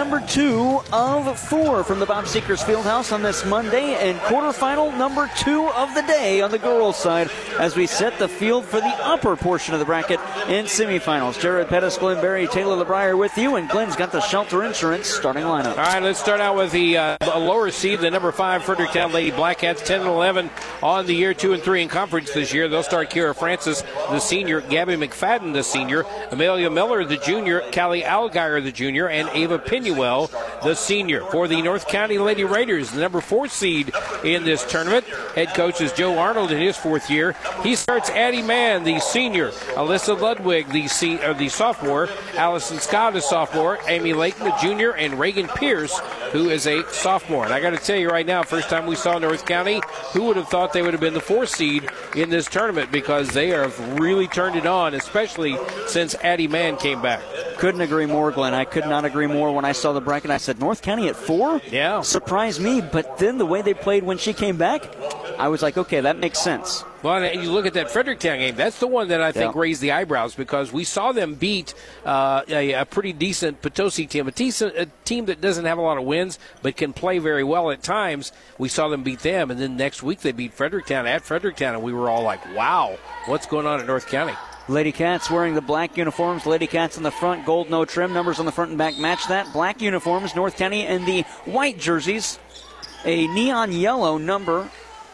number two of four from the Bob Sechrist Fieldhouse on this Monday, and quarterfinal number two of the day on the girls' side as we set the field for the upper portion of the bracket in semifinals. Jared Pettis, Glenn Berry, Taylor LeBrier with you, and Glenn's got the Shelter Insurance starting lineup. All right, let's start out with the uh, lower seed, the number five Fredericktown Lady Blackcats, 10 and 11 on the year, two and three in conference this year. They'll start Kira Francis, the senior, Gabby McFadden, the senior, Amelia Miller, the junior, Callie Algeyer, the junior, and Ava Pinuel, the senior. For the North County Lady Raiders, the number four seed in this tournament, head coach is Joe Arnold in his fourth year. He starts Addie Mann, the senior, Alyssa Ludwig, the, se- uh, the sophomore, Allison Scott, a sophomore, Amy Layton, the junior, and Reagan Pierce, who is a sophomore. And I got to tell you right now, first time we saw North County, who would have thought they would have been the fourth seed in this tournament because they have really turned it on, especially since Addie Mann came back. Couldn't agree more, Glenn. I could not agree more when I saw the bracket. I said, North County at four? Yeah. Surprised me, but then the way they played when she came back, I was like, okay, that makes sense. Well, and you look at that Fredericktown game. That's the one that I think Yeah. raised the eyebrows because we saw them beat uh, a, a pretty decent Potosi team, a, decent, a team that doesn't have a lot of wins but can play very well at times. We saw them beat them, and then next week they beat Fredericktown at Fredericktown, and we were all like, "Wow, what's going on at North County?" Lady Cats wearing the black uniforms. Lady Cats in the front, gold no trim. Numbers on the front and back match that. Black uniforms, North County, and the white jerseys. A neon yellow number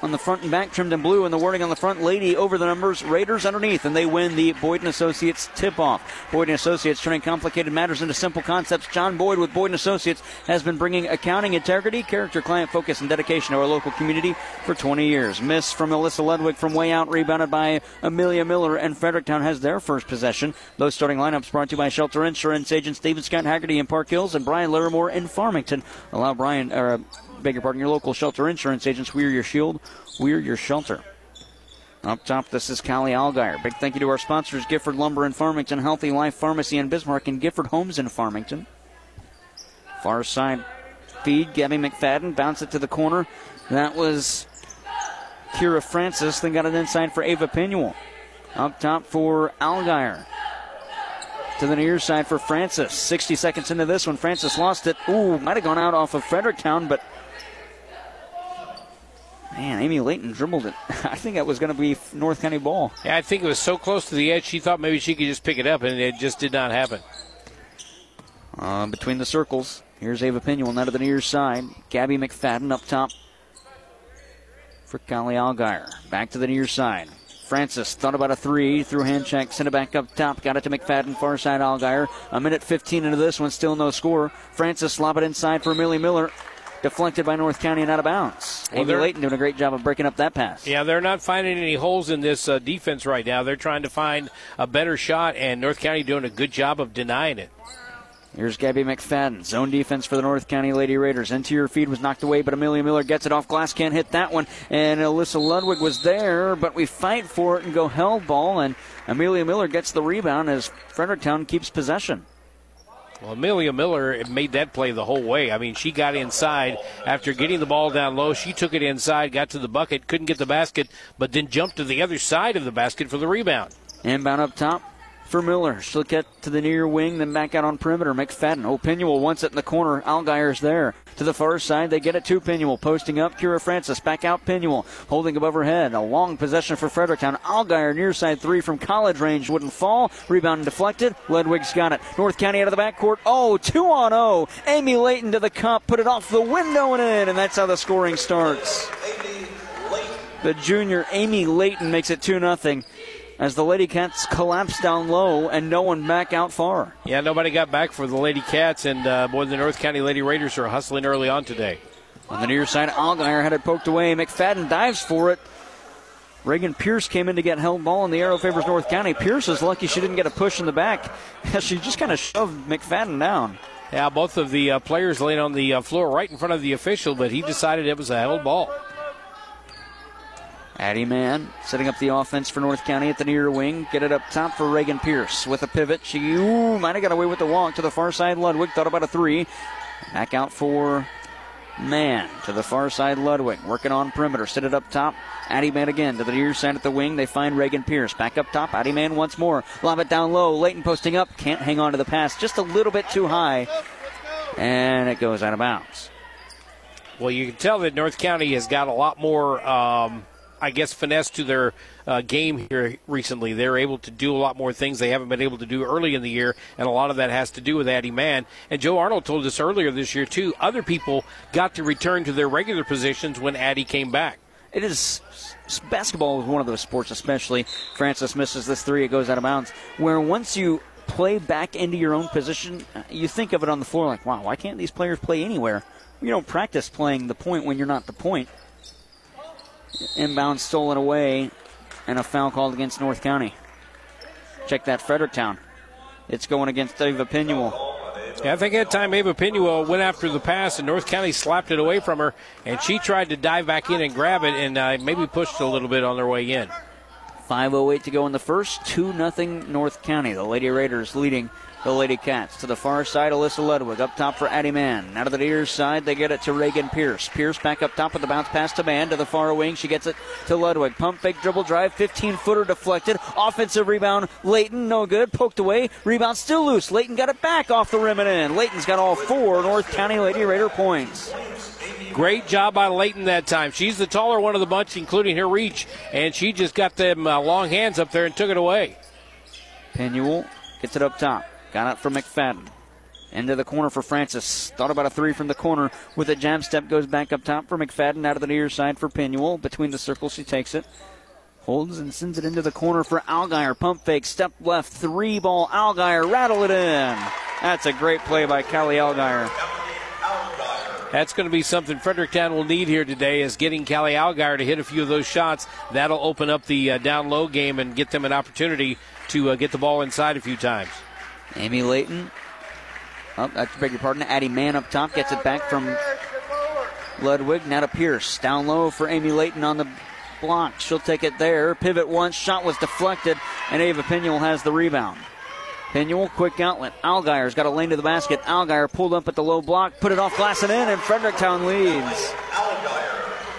on the front and back, trimmed in blue, and the wording on the front, Lady over the numbers, Raiders underneath, and they win the Boyd Associates tip-off. Boyd Associates turning complicated matters into simple concepts. John Boyd with Boyd Associates has been bringing accounting integrity, character, client focus, and dedication to our local community for 20 years. Miss from Alyssa Ludwig from way out, rebounded by Amelia Miller, and Fredericktown has their first possession. Those starting lineups brought to you by Shelter Insurance agents David Scott Haggerty in Park Hills and Brian Larimore in Farmington. Allow Brian, or uh, beg your pardon, your local Shelter Insurance agents. We're your shield. We're your shelter. Up top, this is Callie Algeyer. Big thank you to our sponsors, Gifford Lumber in Farmington, Healthy Life Pharmacy in Bismarck, and Gifford Homes in Farmington. Far side feed, Gabby McFadden, bounce it to the corner. That was Kira Francis, then got it inside for Ava Pinuel. Up top for Algeyer. To the near side for Francis. 60 seconds into this one, Francis lost it. Ooh, might have gone out off of Fredericktown, but Man, Amy Layton dribbled it. I think that was going to be North County ball. Yeah, I think it was so close to the edge, she thought maybe she could just pick it up, and it just did not happen. Uh, between the circles, here's Ava Pinuel now to the near side. Gabby McFadden up top for Callie Algeyer. Back to the near side. Francis thought about a three, threw hand check, sent it back up top, got it to McFadden, far side Algeyer. A minute 15 into this one, still no score. Francis lob it inside for Millie Miller. Deflected by North County and out of bounds. Well, Amy Layton doing a great job of breaking up that pass. Yeah, they're not finding any holes in this uh, defense right now. They're trying to find a better shot, and North County doing a good job of denying it. Here's Gabby McFadden. Zone defense for the North County Lady Raiders. Interior feed was knocked away, but Amelia Miller gets it off glass. Can't hit that one. And Alyssa Ludwig was there, but we fight for it and go held ball. And Amelia Miller gets the rebound as Fredericktown keeps possession. Well, Amelia Miller made that play the whole way. I mean, she got inside after getting the ball down low. She took it inside, got to the bucket, couldn't get the basket, but then jumped to the other side of the basket for the rebound. Inbound up top for Miller. She'll get to the near wing, then back out on perimeter. McFadden. Oh, Pinuel wants it in the corner. Algeyer's there. To the far side, they get it to Pinuel. Posting up, Kira Francis. Back out, Pinuel. Holding above her head. A long possession for Fredericktown. Algeyer near side three from college range. Wouldn't fall. Rebound deflected. Ludwig's got it. North County out of the backcourt. Oh, two on oh. Amy Layton to the cup. Put it off the window and in. And that's how the scoring starts. The junior Amy Layton makes it 2 0 as the Lady Cats collapse down low and no one back out far. Yeah, nobody got back for the Lady Cats, and uh, boy, the North County Lady Raiders are hustling early on today. On the near side, Algeyer had it poked away. McFadden dives for it. Reagan Pierce came in to get held ball, and the arrow favors North County. Pierce is lucky she didn't get a push in the back. as she just kind of shoved McFadden down. Yeah, both of the uh, players laid on the uh, floor right in front of the official, but he decided it was a held ball. Addie Mann setting up the offense for North County at the near wing. Get it up top for Reagan Pierce with a pivot. She ooh, might have got away with the walk to the far side. Ludwig thought about a three. Back out for Mann to the far side. Ludwig working on perimeter. Sit it up top. Addie Mann again to the near side at the wing. They find Reagan Pierce. Back up top. Addie Mann once more. Lob it down low. Layton posting up. Can't hang on to the pass. Just a little bit too high. And it goes out of bounds. Well, you can tell that North County has got a lot more, um, I guess, finesse to their uh, game here recently. They're able to do a lot more things they haven't been able to do early in the year, and a lot of that has to do with Addie Mann. And Joe Arnold told us earlier this year, too, other people got to return to their regular positions when Addie came back. It is basketball is one of those sports, especially. Francis misses this three, it goes out of bounds. Where once you play back into your own position, you think of it on the floor like, wow, why can't these players play anywhere? You don't practice playing the point when you're not the point. Inbound stolen away and a foul called against North County. Check that Fredericktown. It's going against Ava Pinuel. Yeah, I think at time Ava Pinuel went after the pass and North County slapped it away from her, and she tried to dive back in and grab it and uh, maybe pushed a little bit on their way in. 5.08 to go in the first. 2 0 North County. The Lady Raiders leading the Lady Cats. To the far side, Alyssa Ludwig. Up top for Addie Mann. Out of the near side, they get it to Reagan Pierce. Pierce back up top with the bounce pass to Mann. To the far wing, she gets it to Ludwig. Pump fake dribble drive. 15 footer deflected. Offensive rebound. Layton, no good. Poked away. Rebound still loose. Layton got it back off the rim and in. Layton's got all four North County Lady Raider points. Great job by Layton that time. She's the taller one of the bunch, including her reach, and she just got them uh, long hands up there and took it away. Pinuel gets it up top. Got it for McFadden. Into the corner for Francis. Thought about a three from the corner with a jab step. Goes back up top for McFadden. Out of the near side for Pinuel. Between the circles, she takes it. Holds and sends it into the corner for Algier. Pump fake. Step left. Three ball. Algier. Rattle it in. That's a great play by Callie Algier. That's going to be something Fredericktown will need here today is getting Callie Algier to hit a few of those shots. That'll open up the uh, down low game and get them an opportunity to uh, get the ball inside a few times. Amy Layton. Oh, I beg your pardon. Addie Mann up top gets it back from Ludwig. Now to Pierce. Down low for Amy Layton on the block. She'll take it there. Pivot once. Shot was deflected, and Ava Pinuel has the rebound. Pinuel, quick outlet. Algier's got a lane to the basket. Algier pulled up at the low block, put it off glass and in, and Fredericktown leads.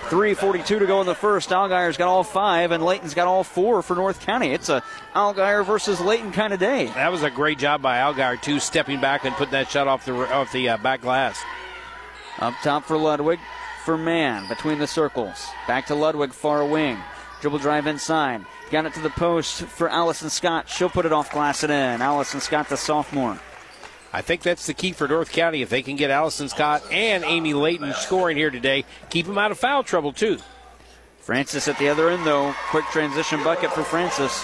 3.42 to go in the first. Algier's got all five, and Layton's got all four for North County. It's a Algier versus Layton kind of day. That was a great job by Algier, too, stepping back and putting that shot off the off the uh, back glass. Up top for Ludwig, for Mann, between the circles. Back to Ludwig, far wing. Dribble drive inside. Got it to the post for Allison Scott. She'll put it off glass and in. Allison Scott, the sophomore. I think that's the key for North County. If they can get Allison Scott and Amy Layton scoring here today, keep them out of foul trouble, too. Francis at the other end, though. Quick transition bucket for Francis.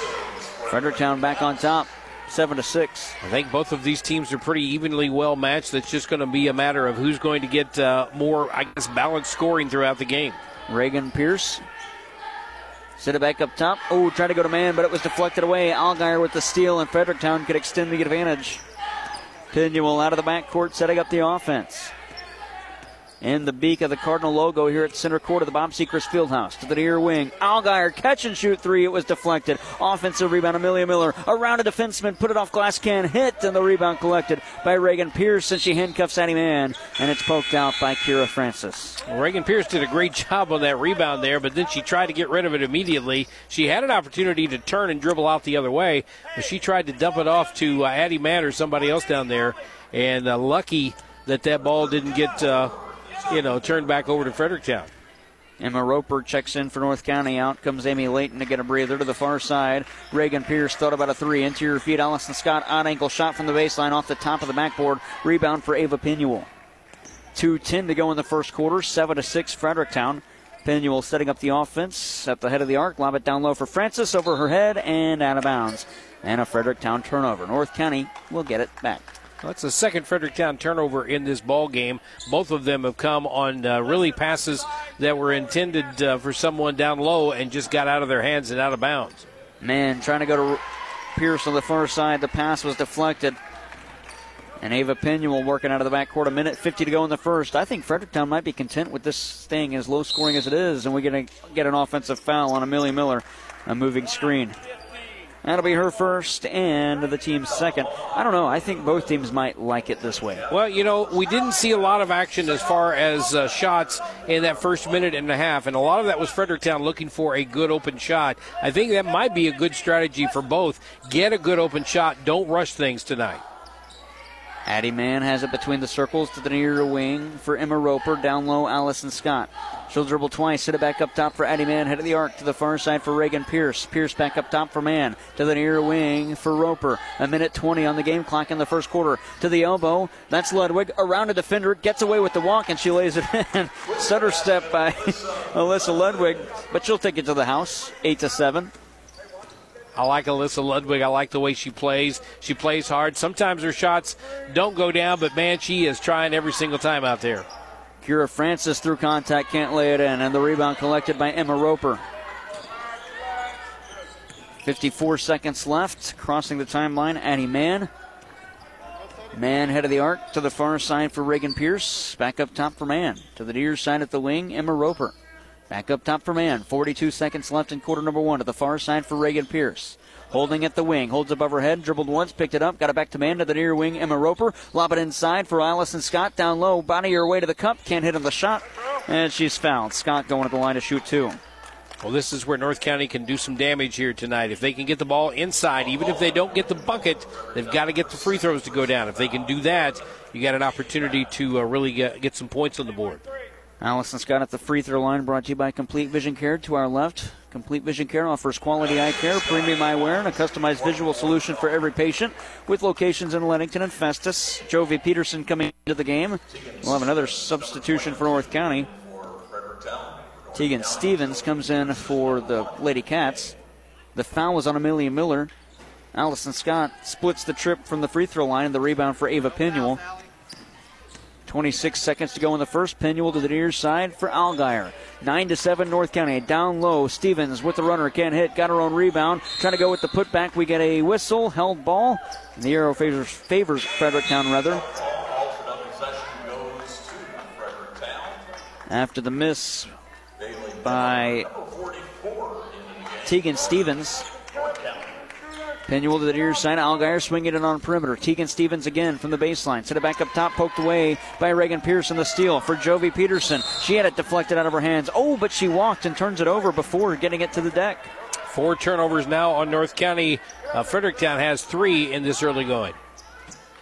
Fredericktown back on top, seven to six. I think both of these teams are pretty evenly well matched. It's just going to be a matter of who's going to get uh, more, I guess, balanced scoring throughout the game. Reagan Pierce. Set it back up top. Oh, tried to go to Mann, but it was deflected away. Algier with the steal, and Fredericktown could extend the advantage. Pinuel out of the backcourt, setting up the offense. And the beak of the Cardinal logo here at center court of the Bob Sechrist Fieldhouse. To the near wing. Algier catch and shoot three. It was deflected. Offensive rebound. Amelia Miller around a defenseman. Put it off glass can. Hit. And the rebound collected by Reagan Pierce. And she handcuffs Addie Mann. And it's poked out by Kira Francis. Well, Reagan Pierce did a great job on that rebound there, but then she tried to get rid of it immediately. She had an opportunity to turn and dribble out the other way, but she tried to dump it off to uh, Addie Mann or somebody else down there. And uh, lucky that that ball didn't get. Uh, you know, turned back over to Fredericktown. Emma Roper checks in for North County. Out comes Amy Layton to get a breather to the far side. Reagan Pierce thought about a three. Interior feet. Allison Scott on ankle shot from the baseline off the top of the backboard. Rebound for Ava Pinuel. 2.10 to go in the first quarter. 7 to 6 Fredericktown. Pinuel setting up the offense at the head of the arc. Lob it down low for Francis over her head and out of bounds. And a Fredericktown turnover. North County will get it back. That's the second Fredericktown turnover in this ball game. Both of them have come on uh, really passes that were intended uh, for someone down low and just got out of their hands and out of bounds. Mann, trying to go to Pierce on the far side. The pass was deflected. And Ava Pinuel working out of the backcourt. A minute 50 to go in the first. I think Fredericktown might be content with this thing as low scoring as it is, and we're going to get an offensive foul on Amelia Miller, a moving screen. That'll be her first and the team's second. I don't know. I think both teams might like it this way. Well, you know, we didn't see a lot of action as far as uh, shots in that first minute and a half, and a lot of that was Fredericktown looking for a good open shot. I think that might be a good strategy for both. Get a good open shot. Don't rush things tonight. Addie Mann has it between the circles to the near wing for Emma Roper. Down low, Allison Scott. She'll dribble twice, hit it back up top for Addie Mann. Head of the arc to the far side for Reagan Pierce. Pierce back up top for Mann. To the near wing for Roper. A minute 20 on the game clock in the first quarter. To the elbow. That's Ludwig. Around a defender. Gets away with the walk and she lays it in. Stutter step by Alyssa Ludwig. But she'll take it to the house. 8 to 7. I like Alyssa Ludwig. I like the way she plays. She plays hard. Sometimes her shots don't go down, but man, she is trying every single time out there. Kira Francis through contact can't lay it in, and the rebound collected by Emma Roper. 54 seconds left. Crossing the timeline, Addie Mann. Mann head of the arc to the far side for Reagan Pierce. Back up top for Mann. To the near side at the wing, Emma Roper. Back up top for Mann. 42 seconds left in quarter number one. To the far side for Reagan Pierce. Holding at the wing. Holds above her head. Dribbled once. Picked it up. Got it back to Mann to the near wing. Emma Roper. Lob it inside for Allison Scott. Down low. Body her way to the cup. Can't hit on the shot. And she's fouled. Scott going to the line to shoot two. Well, this is where North County can do some damage here tonight. If they can get the ball inside, even if they don't get the bucket, they've got to get the free throws to go down. If they can do that, you got an opportunity to uh, really get, get some points on the board. Allison Scott at the free throw line, brought to you by Complete Vision Care. To our left, Complete Vision Care offers quality eye care, premium eyewear, and a customized visual solution for every patient with locations in Leadington and Festus. Jovi Peterson coming into the game. We'll have another substitution for North County. Tegan Stevens comes in for the Lady Cats. The foul was on Amelia Miller. Allison Scott splits the trip from the free throw line and the rebound for Ava Pinuel. 26 seconds to go in the first. Pinuel to the near side for Algier. 9 to 7 North County. Down low. Stevens with the runner. Can't hit. Got her own rebound. Trying to go with the putback. We get a whistle. Held ball. And the arrow favors, favors Fredericktown rather. After the miss by Tegan Stevens. Pinuel to the near side. Algier swinging it on perimeter. Tegan Stevens again from the baseline. Set it back up top. Poked away by Reagan Pearson. The steal for Jovi Peterson. She had it deflected out of her hands. Oh, but she walked and turns it over before getting it to the deck. Four turnovers now on North County. Uh, Fredericktown has three in this early going.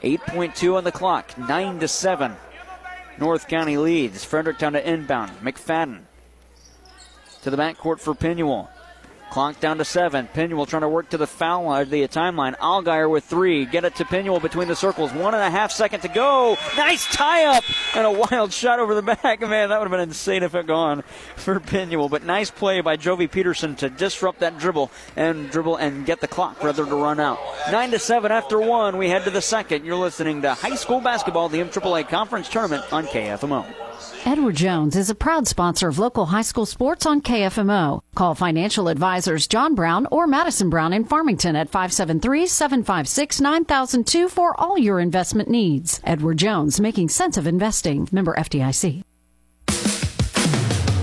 8.2 on the clock. 9 to 7. North County leads. Fredericktown to inbound. McFadden to the backcourt for Pinuel. Clock down to seven. Pinuel trying to work to the foul line, the timeline. Algier with three. Get it to Pinuel between the circles. One and a half second to go. Nice tie up and a wild shot over the back. Man, that would have been insane if it gone for Pinuel. But nice play by Jovi Peterson to disrupt that dribble and dribble and get the clock rather to run out. Nine to seven after one. We head to the second. You're listening to high school basketball, the MAAA conference tournament on KFMO. Edward Jones is a proud sponsor of local high school sports on KFMO. Call financial advisors John Brown or Madison Brown in Farmington at 573-756-9002 for all your investment needs. Edward Jones, making sense of investing. Member FDIC.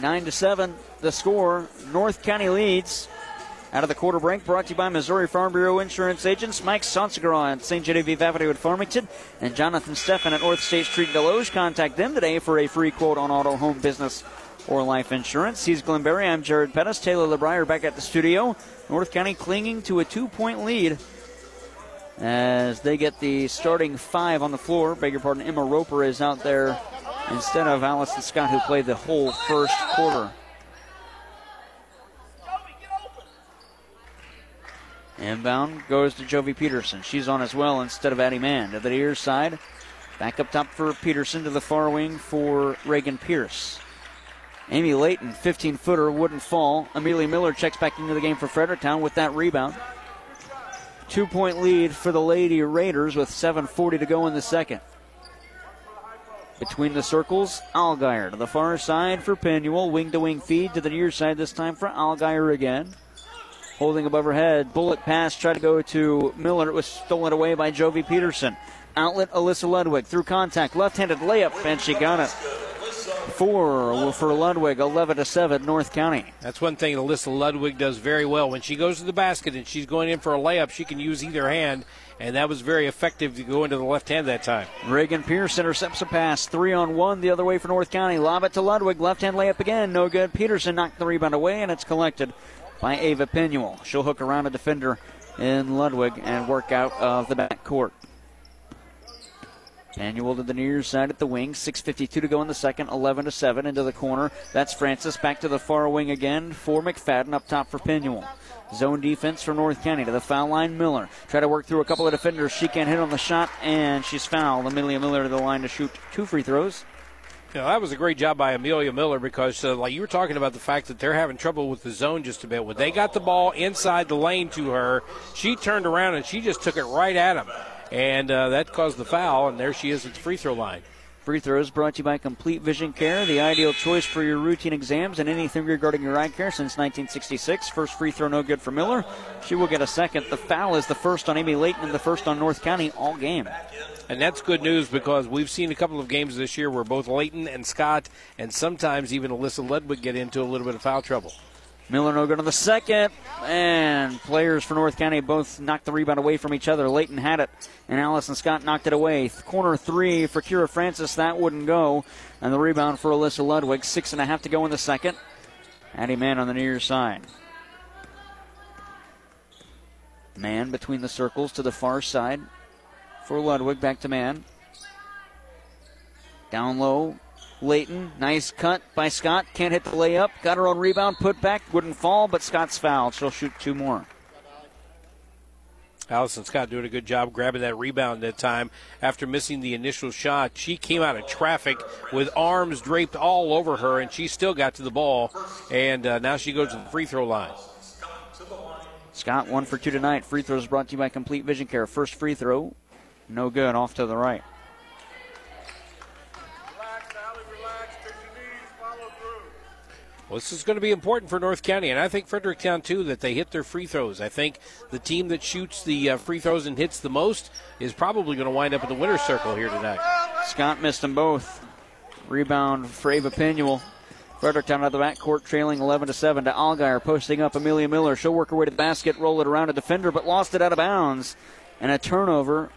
Nine to seven, the score. North County leads. Out of the quarter break, brought to you by Missouri Farm Bureau Insurance Agents Mike Sonsegra at St. Genevieve Avenue at Farmington and Jonathan Steffen at North State Street, Desloge. Contact them today for a free quote on auto, home, business, or life insurance. He's Glenn Berry. I'm Jared Pettis. Taylor LeBrier back at the studio. North County clinging to a two point lead as they get the starting five on the floor. Beg your pardon, Emma Roper is out there instead of Allison Scott, who played the whole first quarter. Inbound goes to Jovi Peterson. She's on as well instead of Addie Mann. To the near side. Back up top for Peterson to the far wing for Reagan Pierce. Amy Layton, 15 footer, wouldn't fall. Amelia Miller checks back into the game for Fredericktown with that rebound. Two point lead for the Lady Raiders with 7.40 to go in the second. Between the circles, Algier to the far side for Pinuel. Wing to wing feed to the near side this time for Algier again. holding above her head. Bullet pass tried to go to Miller. It was stolen away by Jovi Peterson. Outlet Alyssa Ludwig through contact, left-handed layup, and she got it. Four for Ludwig, 11 to seven, North County. That's one thing Alyssa Ludwig does very well. When she goes to the basket and she's going in for a layup, she can use either hand, and that was very effective to go into the left hand that time. Reagan Pierce intercepts a pass, three on one, the other way for North County. Lob it to Ludwig, left hand layup again, no good. Peterson knocked the rebound away, and it's collected by Ava Pinuel. She'll hook around a defender in Ludwig and work out of the back court. Manuel to the near side at the wing. 6.52 to go in the second. 11 to 7 into the corner. That's Francis. Back to the far wing again for McFadden. Up top for Pinuel. Zone defense for North County to the foul line. Miller try to work through a couple of defenders. She can't hit on the shot, and she's fouled. Amelia Miller to the line to shoot two free throws. That was a great job by Amelia Miller because, uh, like you were talking about the fact that they're having trouble with the zone just a bit. When they got the ball inside the lane to her, she turned around and she just took it right at them and uh, that caused the foul, and there she is at the free throw line. Free throws brought to you by Complete Vision Care, the ideal choice for your routine exams and anything regarding your eye care since 1966. First free throw no good for Miller. She will get a second. The foul is the first on Amy Layton and the first on North County all game. And that's good news because we've seen a couple of games this year where both Layton and Scott and sometimes even Alyssa Ludwig get into a little bit of foul trouble. Miller no good on the second. And players for North County both knocked the rebound away from each other. Layton had it, and Allison Scott knocked it away. Corner three for Kira Francis. That wouldn't go. And the rebound for Alyssa Ludwig. Six and a half to go in the second. Addie Mann on the near side. Mann between the circles to the far side for Ludwig. Back to Mann. Down low, Layton, nice cut by Scott. Can't hit the layup. Got her own rebound, put back. Wouldn't fall, but Scott's fouled. She'll shoot two more. Allison Scott doing a good job grabbing that rebound that time after missing the initial shot. She came out of traffic with arms draped all over her, and she still got to the ball. And uh, now she goes to the free throw line. Scott one for two tonight. Free throws brought to you by Complete Vision Care. First free throw, no good. Off to the right. Well, this is going to be important for North County, and I think Fredericktown too that they hit their free throws. I think the team that shoots the uh, free throws and hits the most is probably going to wind up in the winner's circle here tonight. Scott missed them both. Rebound for Ava Pinuel. Fredericktown out of the backcourt, trailing 11 to 7 to Allgaier, posting up Amelia Miller. She'll work her way to the basket, roll it around a defender, but lost it out of bounds. And a turnover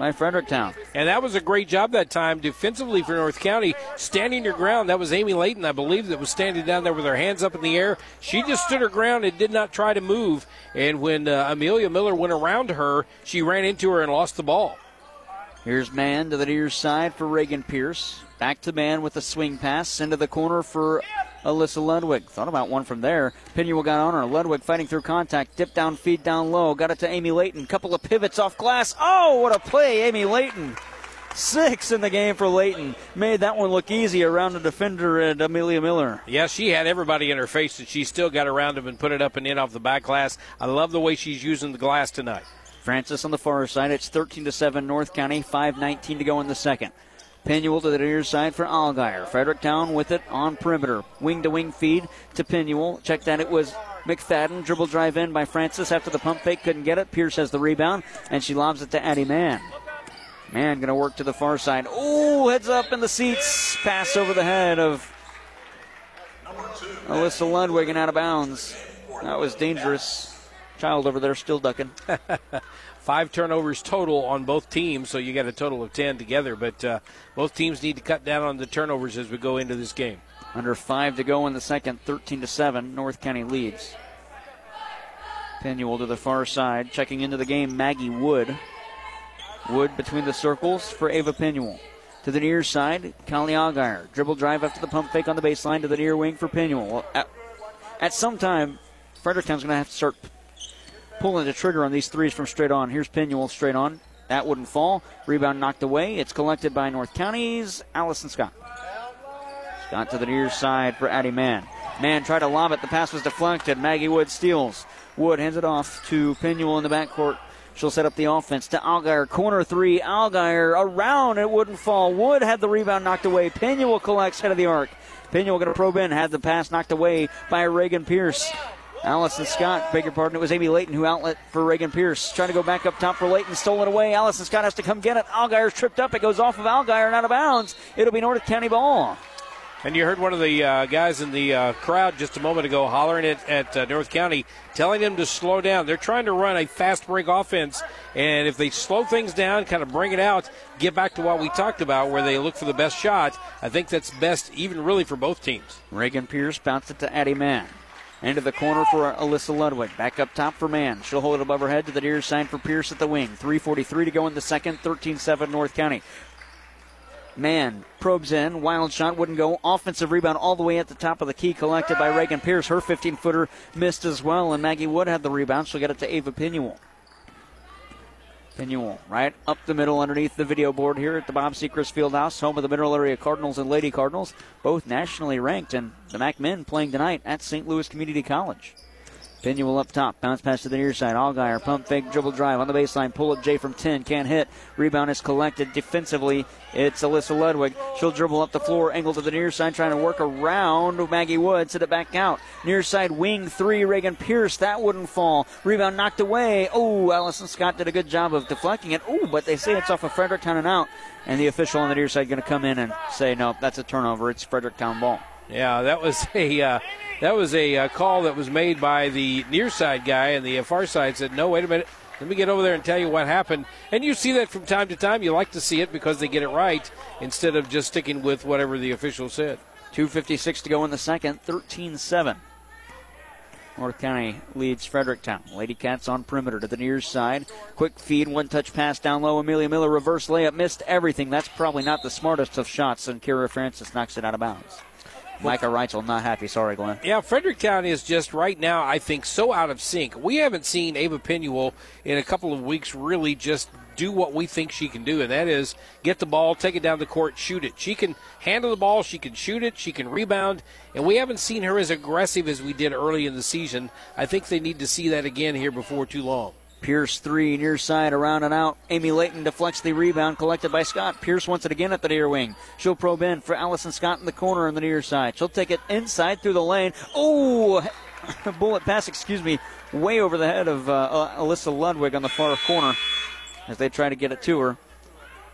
by Fredericktown. And that was a great job that time defensively for North County, standing your ground. That was Amy Layton, I believe, that was standing down there with her hands up in the air. She just stood her ground and did not try to move. And when uh, Amelia Miller went around her, she ran into her and lost the ball. Here's Mann to the near side for Reagan Pierce. Back to Mann with a swing pass into the corner for Alyssa Ludwig. Thought about one from there. Pinuel got on her. Ludwig fighting through contact. Dip down, feed down low. Got it to Amy Layton. Couple of pivots off glass. Oh, what a play, Amy Layton. Six in the game for Layton. Made that one look easy around the defender and Amelia Miller. Yeah, she had everybody in her face, and she still got around him and put it up and in off the back glass. I love the way she's using the glass tonight. Francis on the far side. It's 13 to 7 North County. 5:19 to go in the second. Pinuel to the near side for Allgaier. Fredericktown with it on perimeter. Wing to wing feed to Pinuel. Check that it was McFadden. Dribble drive in by Francis after the pump fake. Couldn't get it. Pierce has the rebound, and she lobs it to Addie Mann. Mann going to work to the far side. Oh, heads up in the seats. Pass over the head of Alyssa Ludwig and out of bounds. That was dangerous. Child over there still ducking. Five turnovers total on both teams, so you got a total of 10 together. But uh, both teams need to cut down on the turnovers as we go into this game. Under five to go in the second, 13 to 7. North County leads. Pinuel to the far side. Checking into the game, Maggie Wood. Wood between the circles for Ava Pinuel. To the near side, Callie Allgaier. Dribble drive up to the pump fake on the baseline to the near wing for Pinuel. At, at some time, Fredericktown's going to have to start pulling the trigger on these threes from straight on. Here's Pinuel straight on. That wouldn't fall. Rebound knocked away. It's collected by North County's Allison Scott. Scott to the near side for Addie Mann. Mann tried to lob it. The pass was deflected. Maggie Wood steals. Wood hands it off to Pinuel in the backcourt. She'll set up the offense to Allgaier. Corner three. Allgaier around. It wouldn't fall. Wood had the rebound knocked away. Pinuel collects head of the arc. Pinuel going to probe in. Had the pass knocked away by Reagan Pierce. Allison Scott, beg your pardon, it was Amy Layton who outlet for Reagan Pierce. Trying to go back up top for Layton, stole it away. Allison Scott has to come get it. Algire's tripped up. It goes off of Algire and out of bounds. It'll be North County ball. And you heard one of the uh, guys in the uh, crowd just a moment ago hollering at, at uh, North County, telling them to slow down. They're trying to run a fast break offense, and if they slow things down, kind of bring it out, get back to what we talked about, where they look for the best shot, I think that's best, even really for both teams. Reagan Pierce bounced it to Addie Mann. Into the corner for Alyssa Ludwig. Back up top for Mann. She'll hold it above her head to the near side for Pierce at the wing. 3.43 to go in the second. 13 7 North County. Mann probes in. Wild shot wouldn't go. Offensive rebound all the way at the top of the key collected by Reagan Pierce. Her 15 footer missed as well, and Maggie Wood had the rebound. She'll get it to Ava Pinuel. Right up the middle underneath the video board here at the Bob Sechrist Fieldhouse, home of the Mineral Area Cardinals and Lady Cardinals, both nationally ranked, and the Mac men playing tonight at St. Louis Community College. Pinuel up top. Bounce pass to the near side. Allgaier pump fake dribble drive on the baseline. Pull up J from 10. Can't hit. Rebound is collected defensively. It's Alyssa Ludwig. She'll dribble up the floor. Angle to the near side. Trying to work around Maggie Wood. Set it back out. Near side wing three. Reagan Pierce. That wouldn't fall. Rebound knocked away. Oh, Allison Scott did a good job of deflecting it. Oh, but they say it's off of Fredericktown and out. And the official on the near side going to come in and say, no, that's a turnover. It's Fredericktown ball. Yeah, that was a uh, that was a uh, call that was made by the near side guy, and the far side said, "No, wait a minute." Let me get over there and tell you what happened. And you see that from time to time. You like to see it because they get it right instead of just sticking with whatever the official said. 2.56 to go in the second, 13 7. North County leads Fredericktown. Lady Cats on perimeter to the near side. Quick feed, one touch pass down low. Amelia Miller reverse layup, missed everything. That's probably not the smartest of shots, and Kira Francis knocks it out of bounds. Micah Reitzel not happy. Sorry, Glenn. Yeah, Fredericktown is just right now, I think, so out of sync. We haven't seen Ava Pinuel in a couple of weeks really just do what we think she can do, and that is get the ball, take it down the court, shoot it. She can handle the ball, she can shoot it, she can rebound, and we haven't seen her as aggressive as we did early in the season. I think they need to see that again here before too long. Pierce three near side around and out. Amy Layton deflects the rebound collected by Scott. Pierce wants it again at the near wing. She'll probe in for Allison Scott in the corner on the near side. She'll take it inside through the lane. Oh, bullet pass, excuse me, way over the head of uh, Alyssa Ludwig on the far corner as they try to get it to her.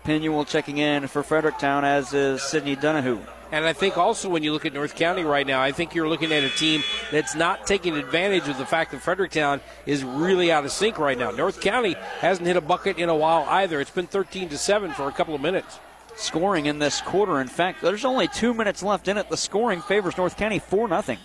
Pinuel checking in for Fredericktown, as is Sydney Donahue. And I think also when you look at North County right now, I think you're looking at a team that's not taking advantage of the fact that Fredericktown is really out of sync right now. North County hasn't hit a bucket in a while either. It's been 13 to 7 for a couple of minutes. Scoring in this quarter. In fact, there's only two minutes left in it. The scoring favors North County 4 0.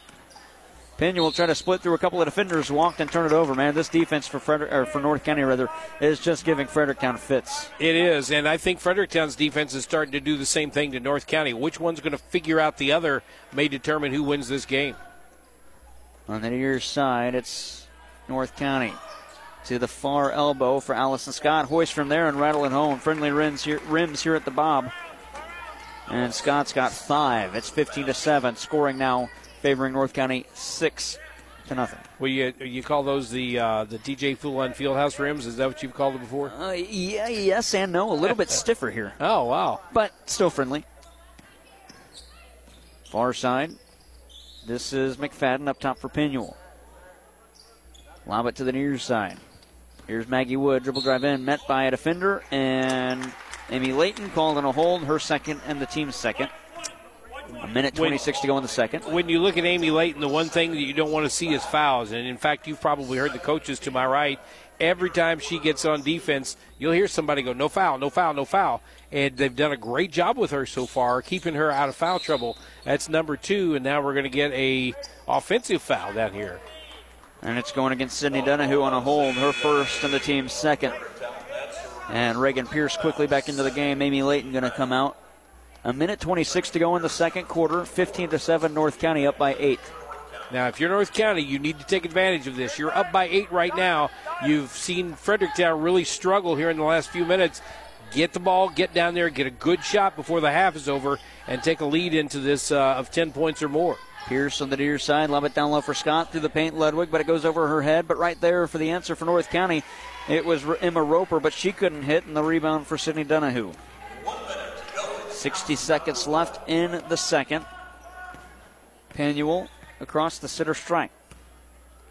Will try to split through a couple of defenders, walked and turn it over. Man, this defense for Frederick or for North County rather is just giving Fredericktown fits. It is, and I think Fredericktown's defense is starting to do the same thing to North County. Which one's going to figure out the other may determine who wins this game. On the near side, it's North County to the far elbow for Allison Scott. Hoist from there and rattle it home. Friendly rims here, rims here at the Bob. And Scott's got five. It's 15 to 7. Scoring now favoring North County six to nothing. Well, you you call those the uh, the DJ Fulon Fieldhouse rims? Is that what you've called them before? Uh, yeah, yes and no. A little bit stiffer here. Oh wow! But still friendly. Far side. This is McFadden up top for Pinuel. Lob it to the near side. Here's Maggie Wood. Dribble drive in, met by a defender, and Amy Layton called in a hold, her second and the team's second. A minute 26 when, to go in the second. When you look at Amy Layton, the one thing that you don't want to see is fouls. And in fact, you've probably heard the coaches to my right. Every time she gets on defense, you'll hear somebody go, no foul, no foul, no foul. And they've done a great job with her so far, keeping her out of foul trouble. That's number two, and now we're going to get a offensive foul down here. And it's going against Sydney Donahue on a hold, her first and the team's second. And Reagan Pierce quickly back into the game. Amy Layton going to come out. A minute 26 to go in the second quarter. 15 to 7, North County up by 8. Now, if you're North County, you need to take advantage of this. You're up by 8 right now. You've seen Fredericktown really struggle here in the last few minutes. Get the ball, get down there, get a good shot before the half is over, and take a lead into this uh, of 10 points or more. Pierce on the near side, lob it down low for Scott through the paint, Ludwig, but it goes over her head. But right there for the answer for North County, it was Emma Roper, but she couldn't hit, and the rebound for Sydney Donahue. 60 seconds left in the second. Pinuel across the sitter strike.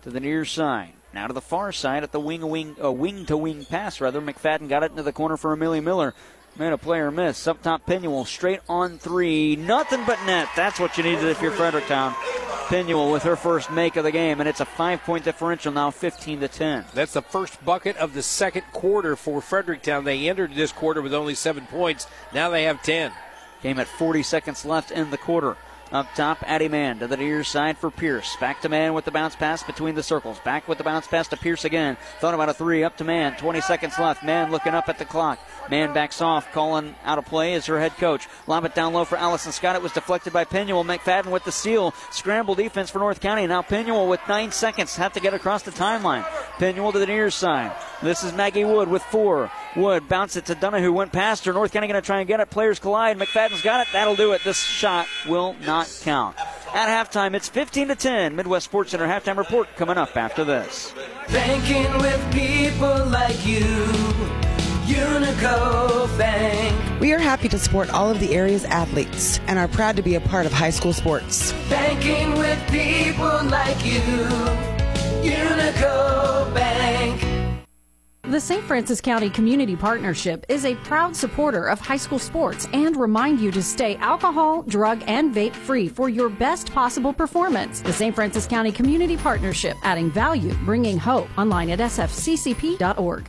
to the near side. Now to the far side at the wing wing uh, wing to wing pass rather. McFadden got it into the corner for Amelia Miller. Made a player miss. Up top, Pinuel straight on three. Nothing but net. That's what you needed if you're Fredericktown. Pinuel with her first make of the game, and it's a five-point differential now, 15 to 10. That's the first bucket of the second quarter for Fredericktown. They entered this quarter with only seven points. Now they have 10. Game at 40 seconds left in the quarter. Up top, Addie Mann to the near side for Pierce. Back to Mann with the bounce pass between the circles. Back with the bounce pass to Pierce again. Thought about a three. Up to Mann. 20 seconds left. Mann looking up at the clock. Mann backs off. Calling out of play is her head coach. Lob it down low for Allison Scott. It was deflected by Pinuel. McFadden with the steal. Scramble defense for North County. Now Pinuel with nine seconds. Have to get across the timeline. Pinuel to the near side. This is Maggie Wood with four. Wood bounce it to Donahue. Went past her. North County going to try and get it. Players collide. McFadden's got it. That'll do it. This shot will not count. At halftime, it's 15 to 10. Midwest Sports Center halftime report coming up after this. Banking with people like you. Unico Bank. We are happy to support all of the area's athletes and are proud to be a part of high school sports. Banking with people like you. Unico Bank. The St. Francois County Community Partnership is a proud supporter of high school sports and remind you to stay alcohol, drug, and vape free for your best possible performance. The St. Francois County Community Partnership, adding value, bringing hope. Online at sfccp.org.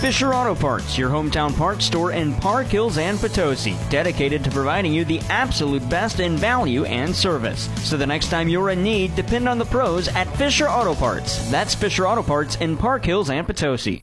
Fisher Auto Parts, your hometown parts store in Park Hills and Potosi, dedicated to providing you the absolute best in value and service. So the next time you're in need, depend on the pros at Fisher Auto Parts. That's Fisher Auto Parts in Park Hills and Potosi.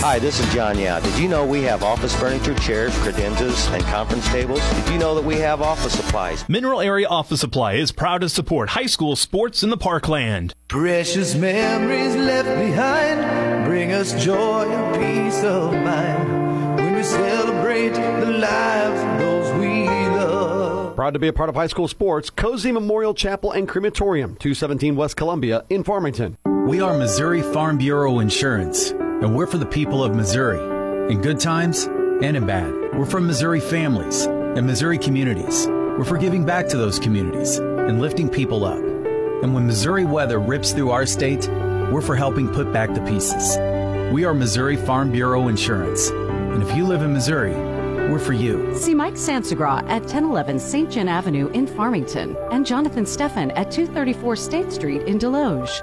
Hi, this is John Yao. Did you know we have office furniture, chairs, credenzas, and conference tables? Did you know that we have office supplies? Mineral Area Office Supply is proud to support high school sports in the parkland. Precious memories left behind bring us joy and peace of mind when we celebrate the lives Proud to be a part of high school sports, Cozean Memorial Chapel and Crematorium, 217 West Columbia in Farmington. We are Missouri Farm Bureau Insurance, and we're for the people of Missouri, in good times and in bad. We're from Missouri families and Missouri communities. We're for giving back to those communities and lifting people up. And when Missouri weather rips through our state, we're for helping put back the pieces. We are Missouri Farm Bureau Insurance, and if you live in Missouri, we're for you. See Mike Sansagra at 1011 St. John Avenue in Farmington and Jonathan Steffen at 234 State Street in Desloge.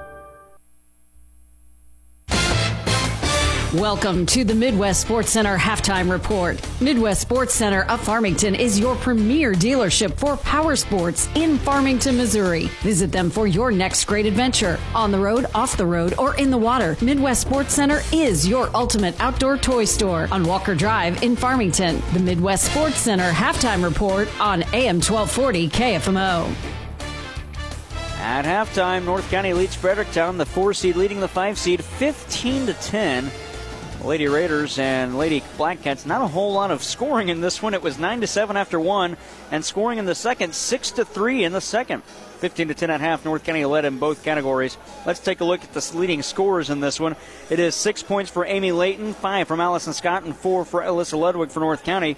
Welcome to the Midwest Sports Center halftime report. Midwest Sports Center of Farmington is your premier dealership for power sports in Farmington, Missouri. Visit them for your next great adventure. On the road, off the road, or in the water, Midwest Sports Center is your ultimate outdoor toy store on Walker Drive in Farmington. The Midwest Sports Center halftime report on AM 1240 KFMO. At halftime, North County leads Fredericktown, the four seed leading the five seed, 15 to 10. Lady Raiders and Lady Blackcats. Not a whole lot of scoring in this one. It was nine to seven after one, and scoring in the second, six to three in the second. 15 to 10 at half. North County led in both categories. Let's take a look at the leading scorers in this one. It is six points for Amy Layton, five from Allison Scott, and four for Alyssa Ludwig for North County,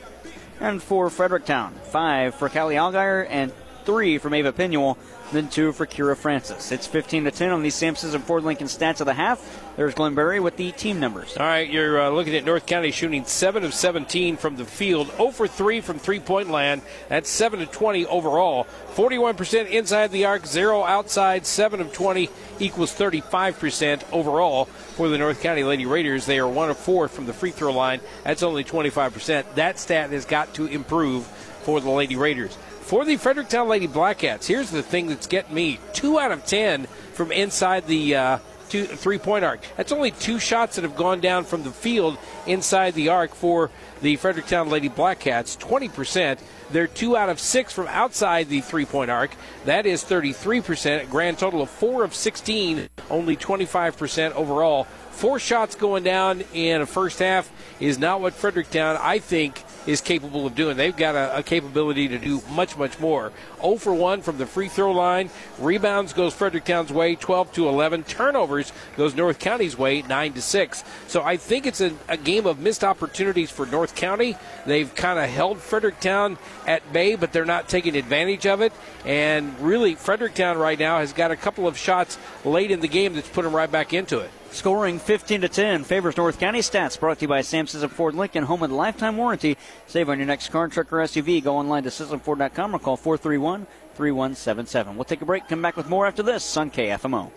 and for Fredericktown. Five for Callie Algeyer and three from Ava Pinuel then two for Kira Francis. It's 15 to 10 on the Samsons and Ford Lincoln stats of the half. There's Glenn Berry with the team numbers. All right, you're uh, looking at North County shooting 7 of 17 from the field, 0 for 3 from three point land. That's 7 to 20 overall. 41% inside the arc, 0 outside, 7 of 20 equals 35% overall for the North County Lady Raiders. They are 1 of 4 from the free throw line. That's only 25%. That stat has got to improve for the Lady Raiders. For the Fredericktown Lady Blackcats, here's the thing that's getting me: two out of ten from inside the uh, two, three-point arc. That's only two shots that have gone down from the field inside the arc for the Fredericktown Lady Blackcats. Twenty percent. They're two out of six from outside the three-point arc. That is 33%. A grand total of four of 16. Only 25% overall. Four shots going down in a first half is not what Fredericktown, I think, is capable of doing. They've got a, a, capability to do much, much more. 0 for 1 from the free throw line. Rebounds goes Fredericktown's way, 12 to 11. Turnovers goes North County's way, 9 to 6. So I think it's a, a game of missed opportunities for North County. They've kind of held Fredericktown at bay, but they're not taking advantage of it. And really, Fredericktown right now has got a couple of shots late in the game that's put them right back into it. Scoring 15 to 10 favors North County stats brought to you by Samson's of Ford Lincoln, home with lifetime warranty. Save on your next car, truck, or SUV. Go online to SislamFord.com or call 431 3177. We'll take a break, come back with more after this on KFMO.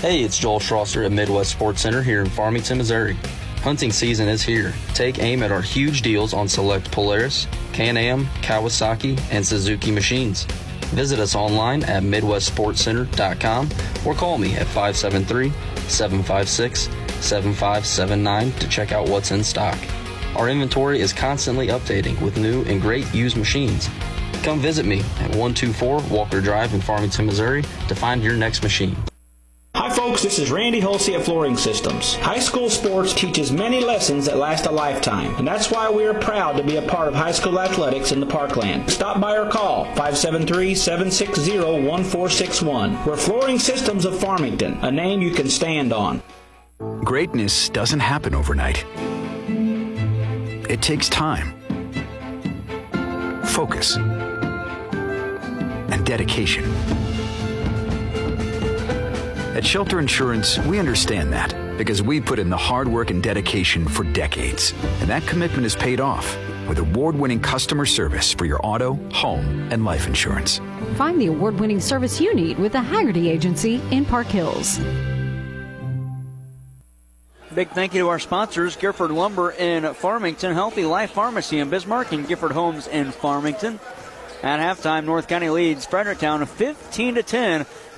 Hey, it's Joel Schlosser at Midwest Sports Center here in Farmington, Missouri. Hunting season is here. Take aim at our huge deals on select Polaris, Can-Am, Kawasaki, and Suzuki machines. Visit us online at MidwestSportsCenter.com or call me at 573 756 7579 to check out what's in stock. Our inventory is constantly updating with new and great used machines. Come visit me at 124 Walker Drive in Farmington, Missouri to find your next machine. Folks. This is Randy Hulsey at Flooring Systems. High school sports teaches many lessons that last a lifetime, and that's why we are proud to be a part of high school athletics in the Parkland. Stop by or call 573-760-1461. We're Flooring Systems of Farmington, a name you can stand on. Greatness doesn't happen overnight. It takes time, focus, and dedication. At Shelter Insurance, we understand that because we put in the hard work and dedication for decades. And that commitment is paid off with award winning customer service for your auto, home, and life insurance. Find the award winning service you need with the Haggerty Agency in Park Hills. Big thank you to our sponsors, Gifford Lumber in Farmington, Healthy Life Pharmacy in Bismarck, and Gifford Homes in Farmington. At halftime, North County leads Fredericktown 15 to 10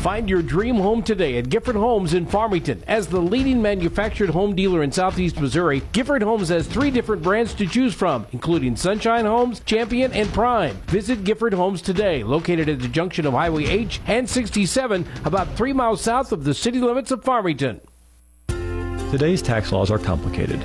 Find your dream home today at Gifford Homes in Farmington. As the leading manufactured home dealer in southeast Missouri, Gifford Homes has three different brands to choose from, including Sunshine Homes, Champion, and Prime. Visit Gifford Homes today, located at the junction of Highway H and 67, about three miles south of the city limits of Farmington. Today's tax laws are complicated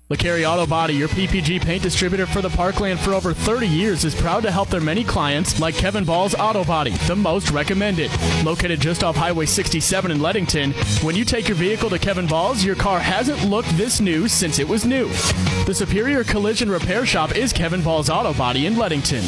LeCarry Auto Body, your PPG paint distributor for the Parkland for over 30 years, is proud to help their many clients like Kevin Ball's Auto Body, the most recommended. Located just off Highway 67 in Leadington, when you take your vehicle to Kevin Ball's, your car hasn't looked this new since it was new. The Superior Collision Repair Shop is Kevin Ball's Auto Body in Leadington.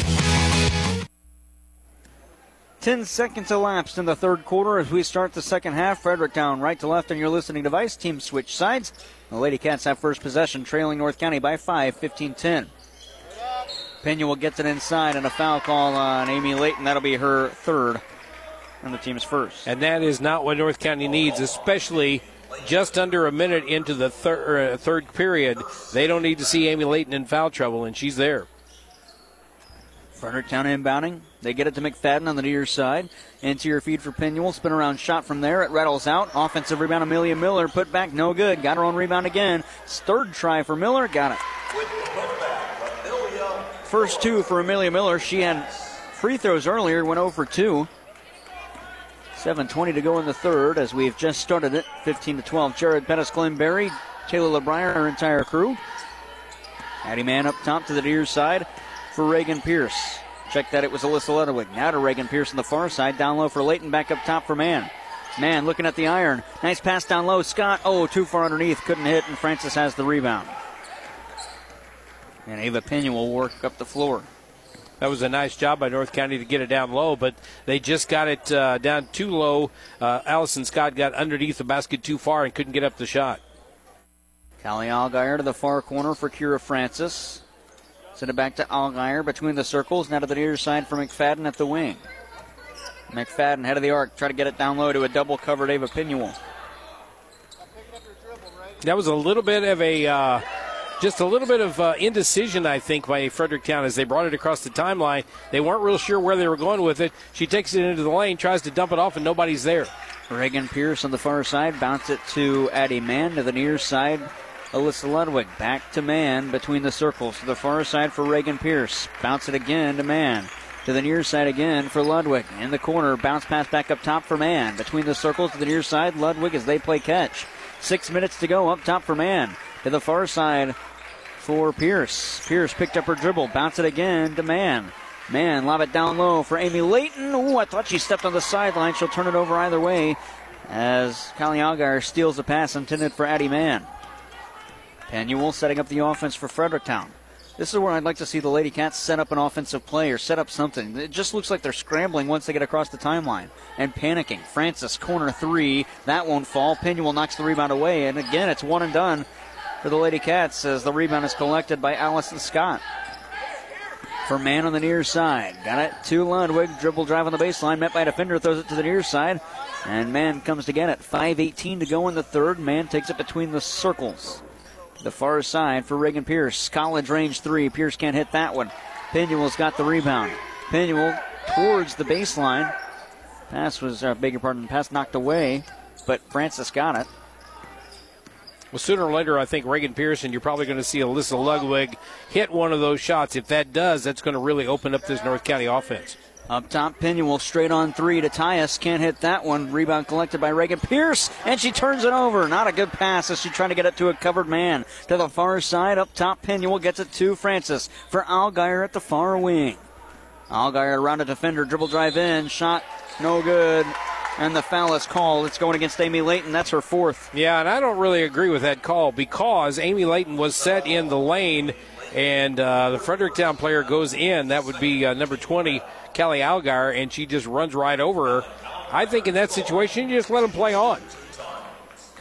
10 seconds elapsed in the third quarter as we start the second half. Fredericktown right to left on your listening device. Team switch sides. The Lady Cats have first possession, trailing North County by 5, 15 10. Pinuel gets it inside and a foul call on Amy Layton. That'll be her third and the team's first. And that is not what North County needs, especially just under a minute into the thir- uh, third period. They don't need to see Amy Layton in foul trouble, and she's there. Fredericktown inbounding. They get it to McFadden on the near side. Interior feed for Pinuel. Spin around shot from there. It rattles out. Offensive rebound, Amelia Miller. Put back, no good. Got her own rebound again. Third try for Miller. Got it. First two for Amelia Miller. She had free throws earlier. Went oh over 2. 7.20 to go in the third as we've just started it. 15 to 12. Jared Pettis, Glenn Berry, Taylor LeBrier, our entire crew. Addie Man up top to the near side for Reagan Pierce. Check that it was Alyssa Ludwig. Now to Reagan Pierce on the far side. Down low for Layton. Back up top for Mann. Mann looking at the iron. Nice pass down low. Scott, oh, too far underneath. Couldn't hit, and Francis has the rebound. And Ava Pena will work up the floor. That was a nice job by North County to get it down low, but they just got it uh, down too low. Uh, Allison Scott got underneath the basket too far and couldn't get up the shot. Callie Allgaier to the far corner for Kira Francis. Send it back to Allgaier between the circles. Now to the near side for McFadden at the wing. McFadden, head of the arc, try to get it down low to a double covered Ava Pinuel. That was a little bit of a. Uh, just a little bit of uh, indecision, I think, by Fredericktown as they brought it across the timeline. They weren't real sure where they were going with it. She takes it into the lane, tries to dump it off, and nobody's there. Reagan Pierce on the far side, bounce it to Addie Mann to the near side. Alyssa Ludwig back to Mann between the circles to the far side for Reagan Pierce. Bounce it again to Mann. To the near side again for Ludwig. In the corner, bounce pass back up top for Mann. Between the circles to the near side, Ludwig as they play catch. Six minutes to go up top for Mann. To the far side for Pierce. Pierce picked up her dribble. Bounce it again to Mann. Mann, lob it down low for Amy Layton. Ooh, I thought she stepped on the sideline. She'll turn it over either way as Callie Allgaier steals the pass intended for Addie Mann. Pinuel setting up the offense for Fredericktown. This is where I'd like to see the Lady Cats set up an offensive play or set up something. It just looks like they're scrambling once they get across the timeline and panicking. Francis, corner three. That won't fall. Pinuel knocks the rebound away. And again, it's one and done for the Lady Cats as the rebound is collected by Allison Scott. For Mann on the near side. Got it to Ludwig. Dribble drive on the baseline. Met by a defender. Throws it to the near side. And Mann comes to get it. 5.18 to go in the third. Mann takes it between the circles the far side for Reagan Pierce. College range three. Pierce can't hit that one. Pinuel's got the rebound. Pinuel towards the baseline. Pass was, uh, beg your pardon, pass knocked away, but Francis got it. Well, sooner or later, I think Reagan Pearson, you're probably going to see Alyssa Ludwig hit one of those shots. If that does, that's going to really open up this North County offense. Up top, Pinuel straight on three to Tyus. Can't hit that one. Rebound collected by Reagan Pierce, and she turns it over. Not a good pass as she's trying to get it to a covered Mann. To the far side, up top, Pinuel gets it to Francis for Allgaier at the far wing. Allgaier around a defender, dribble drive in, shot no good. And the foul is called. It's going against Amy Layton. That's her fourth. Yeah, and I don't really agree with that call because Amy Layton was set in the lane and uh, the Fredericktown player goes in. That would be uh, number 20, Kelly Algar, and she just runs right over her. I think in that situation, you just let them play on.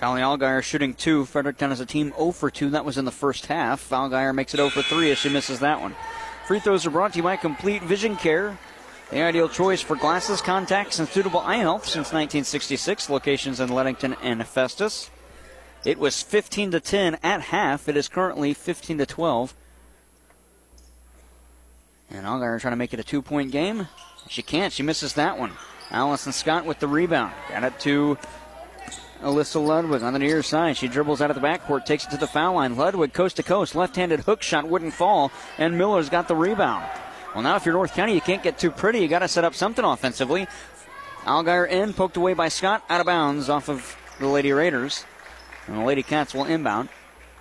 Callie Allgaier shooting two. Fredericktown as a team 0 for 2. That was in the first half. Allgaier makes it 0 for 3 as she misses that one. Free throws are brought to you by Complete Vision Care. The ideal choice for glasses, contacts, and suitable eye health since 1966. Locations in Leadington and Festus. It was 15 to 10 at half. It is currently 15 to 12. And Allgaier trying to make it a two point game. She can't. She misses that one. Allison Scott with the rebound. Got it to Alyssa Ludwig on the near side. She dribbles out of the backcourt, takes it to the foul line. Ludwig coast to coast, left handed hook shot wouldn't fall, and Miller's got the rebound. Well, now if you're North County, you can't get too pretty. You got to set up something offensively. Allgaier in, poked away by Scott, out of bounds off of the Lady Raiders. And the Lady Cats will inbound.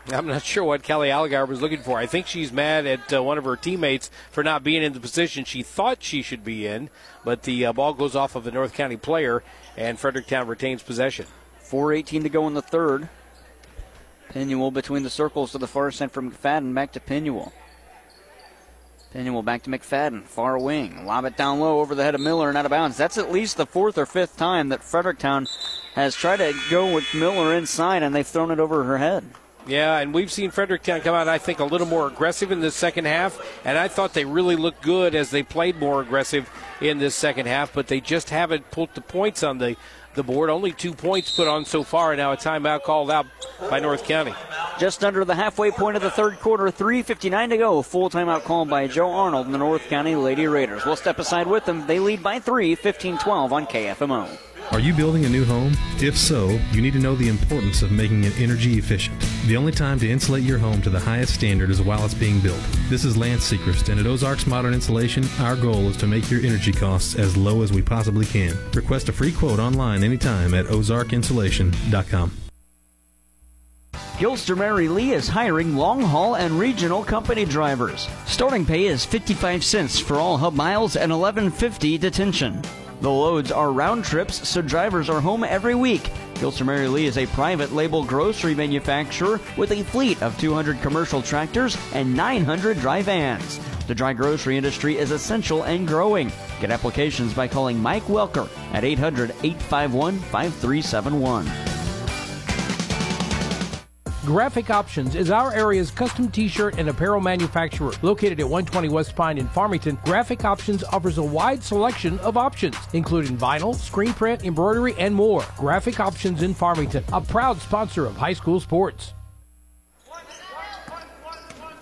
I'm not sure what Kelly Algar was looking for. I think she's mad at uh, one of her teammates for not being in the position she thought she should be in, but the uh, ball goes off of a North County player, and Fredericktown retains possession. 4.18 to go in the third. Pinuel between the circles to the far side from McFadden back to Pinuel. Pinuel back to McFadden, far wing. Lob it down low over the head of Miller and out of bounds. That's at least the fourth or fifth time that Fredericktown has tried to go with Miller inside and they've thrown it over her head. Yeah, and we've seen Fredericktown come out, I think, a little more aggressive in the second half, and I thought they really looked good as they played more aggressive in this second half, but they just haven't put the points on the, the board. Only two points put on so far, now a timeout called out by North County. Just under the halfway point of the third quarter, 3.59 to go. Full timeout called by Joe Arnold and the North County Lady Raiders. We'll step aside with them. They lead by three, 15 12 on KFMO. Are you building a new home? If so, you need to know the importance of making it energy efficient. The only time to insulate your home to the highest standard is while it's being built. This is Lance Sechrist, and at Ozarks Modern Insulation, our goal is to make your energy costs as low as we possibly can. Request a free quote online anytime at ozarkinsulation.com. Gilster Mary Lee is hiring long haul and regional company drivers. Starting pay is 55 cents for all hub miles and 11.50 detention. The loads are round trips, so drivers are home every week. Gilster Mary Lee is a private label grocery manufacturer with a fleet of 200 commercial tractors and 900 dry vans. The dry grocery industry is essential and growing. Get applications by calling Mike Welker at 800 851 5371. Graphic Options is our area's custom t-shirt and apparel manufacturer. Located at 120 West Pine in Farmington, Graphic Options offers a wide selection of options, including vinyl, screen print, embroidery, and more. Graphic Options in Farmington, a proud sponsor of high school sports.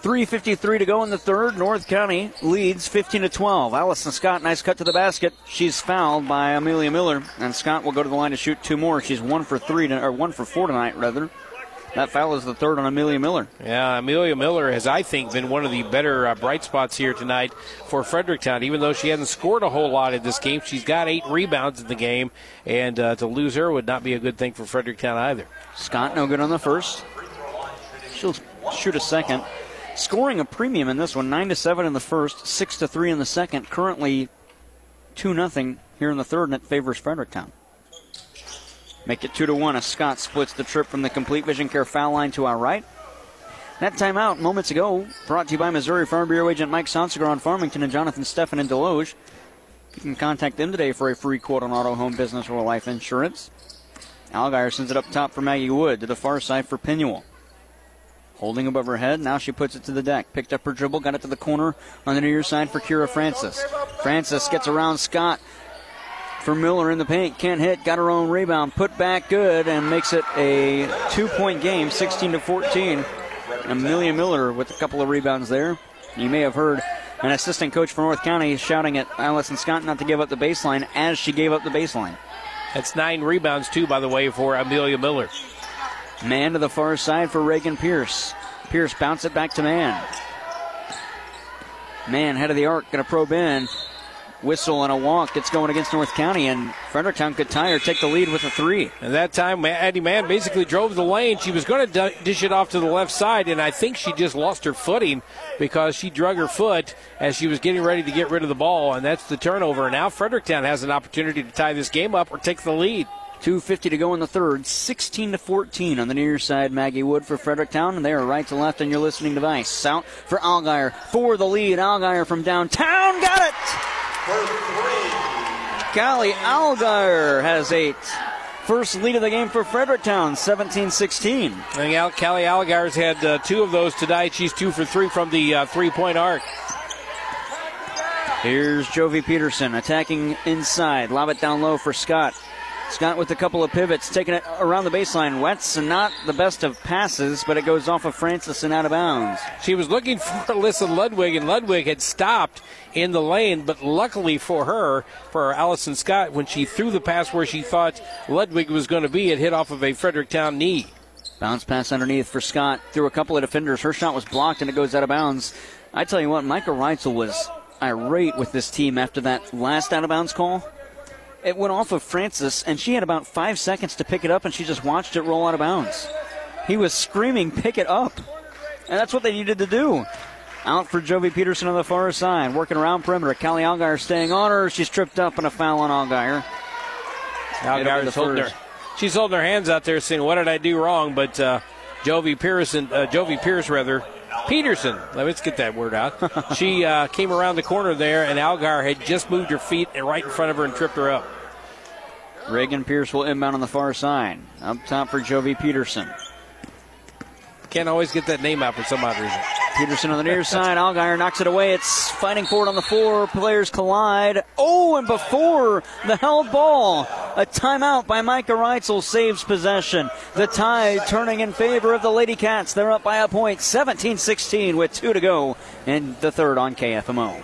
3.53 to go in the third. North County leads 15 to 12. Allison Scott, nice cut to the basket. She's fouled by Amelia Miller, and Scott will go to the line to shoot two more. She's one for three, to, or one for four tonight, rather. That foul is the third on Amelia Miller. Yeah, Amelia Miller has, I think, been one of the better uh, bright spots here tonight for Fredericktown. Even though she hasn't scored a whole lot in this game, she's got eight rebounds in the game, and uh, to lose her would not be a good thing for Fredericktown either. Scott, no good on the first. She'll shoot a second. Scoring a premium in this one, nine to seven in the first, six to three in the second. Currently, two nothing here in the third, and it favors Fredericktown. Make it two to one as Scott splits the trip from the complete vision care foul line to our right. That timeout moments ago brought to you by Missouri Farm Bureau agent Mike Sonsiger on Farmington and Jonathan Steffen in Desloge. You can contact them today for a free quote on auto, home, business, or life insurance. Allgaier sends it up top for Maggie Wood to the far side for Pinuel. Holding above her head, now she puts it to the deck. Picked up her dribble, got it to the corner on the near side for Kira Francis. Francis gets around Scott, for Miller in the paint. Can't hit. Got her own rebound. Put back good and makes it a two point game, 16 to 14. Amelia Miller with a couple of rebounds there. You may have heard an assistant coach for North County shouting at Allison Scott not to give up the baseline as she gave up the baseline. That's nine rebounds, too, by the way, for Amelia Miller. Mann to the far side for Reagan Pierce. Pierce bounce it back to Mann. Mann, head of the arc, going to probe in whistle and a walk It's going against North County, and Fredericktown could tie or take the lead with a three. And that time, Addie Mann basically drove the lane. She was going to dish it off to the left side, and I think she just lost her footing because she drug her foot as she was getting ready to get rid of the ball, and that's the turnover. And now Fredericktown has an opportunity to tie this game up or take the lead. 250 to go in the third. 16 to 14 on the near side. Maggie Wood for Fredericktown, and they are right to left on your listening device. Out for Algier for the lead. Algier from downtown got it. Callie Algier has eight. First lead of the game for Fredericktown, 17-16. And Al- Callie Algier's had uh, two of those tonight. She's two for three from the uh, three-point arc. Here's Jovi Peterson attacking inside. Lob it down low for Scott. Scott with a couple of pivots, taking it around the baseline. Wets and not the best of passes, but it goes off of Francis and out of bounds. She was looking for Alyssa Ludwig, and Ludwig had stopped in the lane, but luckily for her, for Allison Scott, when she threw the pass where she thought Ludwig was going to be, it hit off of a Fredericktown knee. Bounce pass underneath for Scott. Through a couple of defenders. Her shot was blocked and it goes out of bounds. I tell you what, Michael Reitzel was irate with this team after that last out of bounds call. It went off of Francis, and she had about five seconds to pick it up, and she just watched it roll out of bounds. He was screaming, pick it up. And that's what they needed to do. Out for Jovi Peterson on the far side, working around perimeter. Callie Algier staying on her. She's tripped up and a foul on Algier. Algier's holding her. She's holding her hands out there, saying, "What did I do wrong?" But uh, Jovi Pearson, uh, Jovi Pierce rather, Peterson. Let's get that word out. she uh, came around the corner there, and Algar had just moved her feet right in front of her and tripped her up. Reagan Pierce will inbound on the far side. Up top for Jovi Peterson. Can't always get that name out for some odd reason. Peterson on the near side. Algier knocks it away. It's fighting forward on the floor. Players collide. Oh, and before the held ball, a timeout by Micah Reitzel saves possession. The tide turning in favor of the Lady Cats. They're up by a point, 17 16, with two to go in the third on KFMO.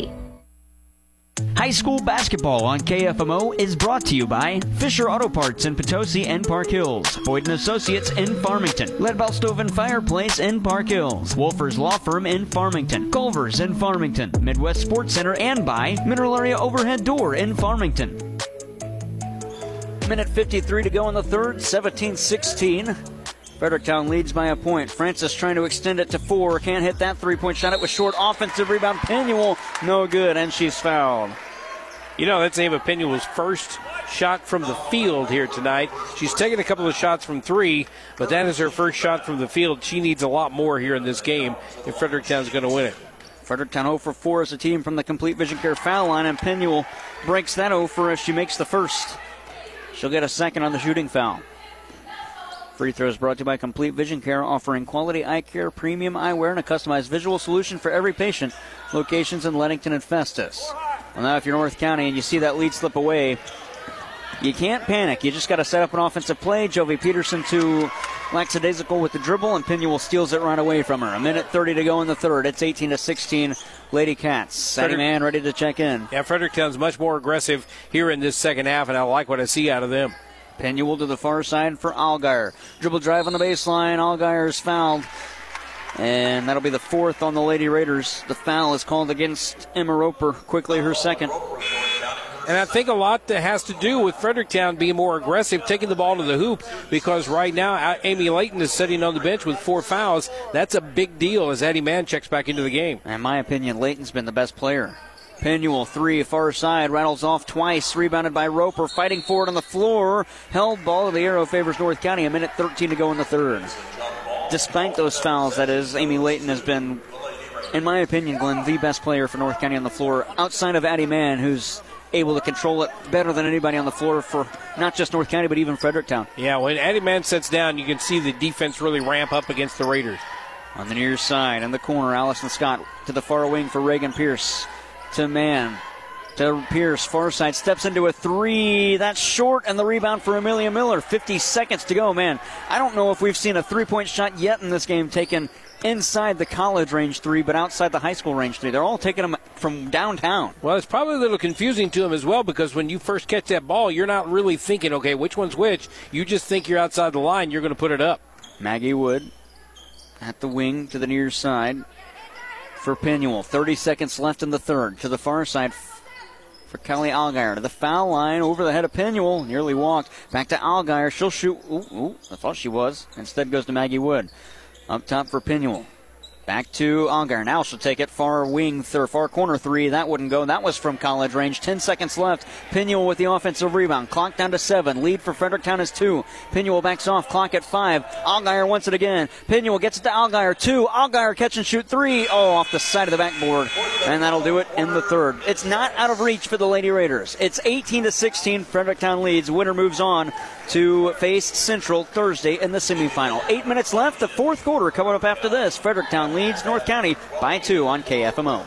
High school basketball on KFMO is brought to you by Fisher Auto Parts in Potosi and Park Hills, Boyd and Associates in Farmington, Leadbelt Stove and Fireplace in Park Hills, Wolfers Law Firm in Farmington, Culver's in Farmington, Midwest Sports Center, and by Mineral Area Overhead Door in Farmington. Minute 53 to go in the third, 17 16. Fredericktown leads by a point. Francis trying to extend it to four. Can't hit that three point shot. It was short. Offensive rebound. Pinuel, no good, and she's fouled. You know, that's Ava Pinuel's first shot from the field here tonight. She's taken a couple of shots from three, but that is her first shot from the field. She needs a lot more here in this game if Fredericktown's going to win it. Fredericktown 0 for 4 as a team from the Complete Vision Care foul line, and Pinuel breaks that 0 for as she makes the first. She'll get a second on the shooting foul. Free throws brought to you by Complete Vision Care, offering quality eye care, premium eyewear, and a customized visual solution for every patient. Locations in Leadington and Festus. Well, now if you're North County and you see that lead slip away, you can't panic. You just got to set up an offensive play. Jovi Peterson to lackadaisical with the dribble, and Pinuel steals it right away from her. A minute 30 to go in the third. It's 18 to 16. Lady Cats. Sadie Man ready to check in. Yeah, Fredericktown's much more aggressive here in this second half, and I like what I see out of them. Pinuel to the far side for Algier. Dribble drive on the baseline. Algier is fouled. And that'll be the fourth on the Lady Raiders. The foul is called against Emma Roper. Quickly her second. And I think a lot that has to do with Fredericktown being more aggressive, taking the ball to the hoop, because right now uh, Amy Layton is sitting on the bench with four fouls. That's a big deal as Addie Mann checks back into the game. In my opinion, Layton's been the best player. Pinuel, three, far side, rattles off twice, rebounded by Roper, fighting forward on the floor. Held ball to the arrow favors North County. A minute 13 to go in the third. Despite those fouls, that is, Amy Layton has been, in my opinion, Glenn, the best player for North County on the floor, outside of Addie Mann, who's able to control it better than anybody on the floor for not just North County, but even Fredericktown. Yeah, when Addie Mann sets down, you can see the defense really ramp up against the Raiders. On the near side, in the corner, Allison Scott to the far wing for Reagan Pierce to Mann. to Pierce. Far side steps into a three. That's short, and the rebound for Amelia Miller. 50 seconds to go, man. I don't know if we've seen a three point shot yet in this game taken inside the college range three, but outside the high school range three. They're all taking them from downtown. Well, it's probably a little confusing to him as well because when you first catch that ball, you're not really thinking, okay, which one's which. You just think you're outside the line, you're going to put it up. Maggie Wood at the wing to the near side for Pinuel. 30 seconds left in the third. To the far side for Kelly Algier. To the foul line over the head of Pinuel. Nearly walked. Back to Algier. She'll shoot. Ooh, ooh, I thought she was. Instead goes to Maggie Wood. Up top for Pinuel. Back to Algar. Now she'll take it far wing, third, far corner three. That wouldn't go. That was from college range. Ten seconds left. Pinuel with the offensive rebound. Clock down to seven. Lead for Fredericktown is two. Pinuel backs off. Clock at five. Algar wants it again. Pinuel gets it to Algar. Two. Algar catch and shoot three. Oh, off the side of the backboard. And that'll do it in the third. It's not out of reach for the Lady Raiders. It's 18 to 16. Fredericktown leads. Winner moves on to face Central Thursday in the semifinal. Eight minutes left. The fourth quarter coming up after this. Fredericktown leads North County by two on KFMO.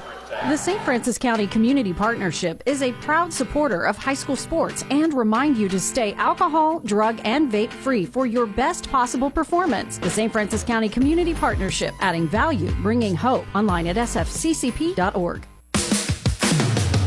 The St. Francois County Community Partnership is a proud supporter of high school sports and remind you to stay alcohol, drug, and vape free for your best possible performance. The St. Francois County Community Partnership, adding value, bringing hope. Online at sfccp.org.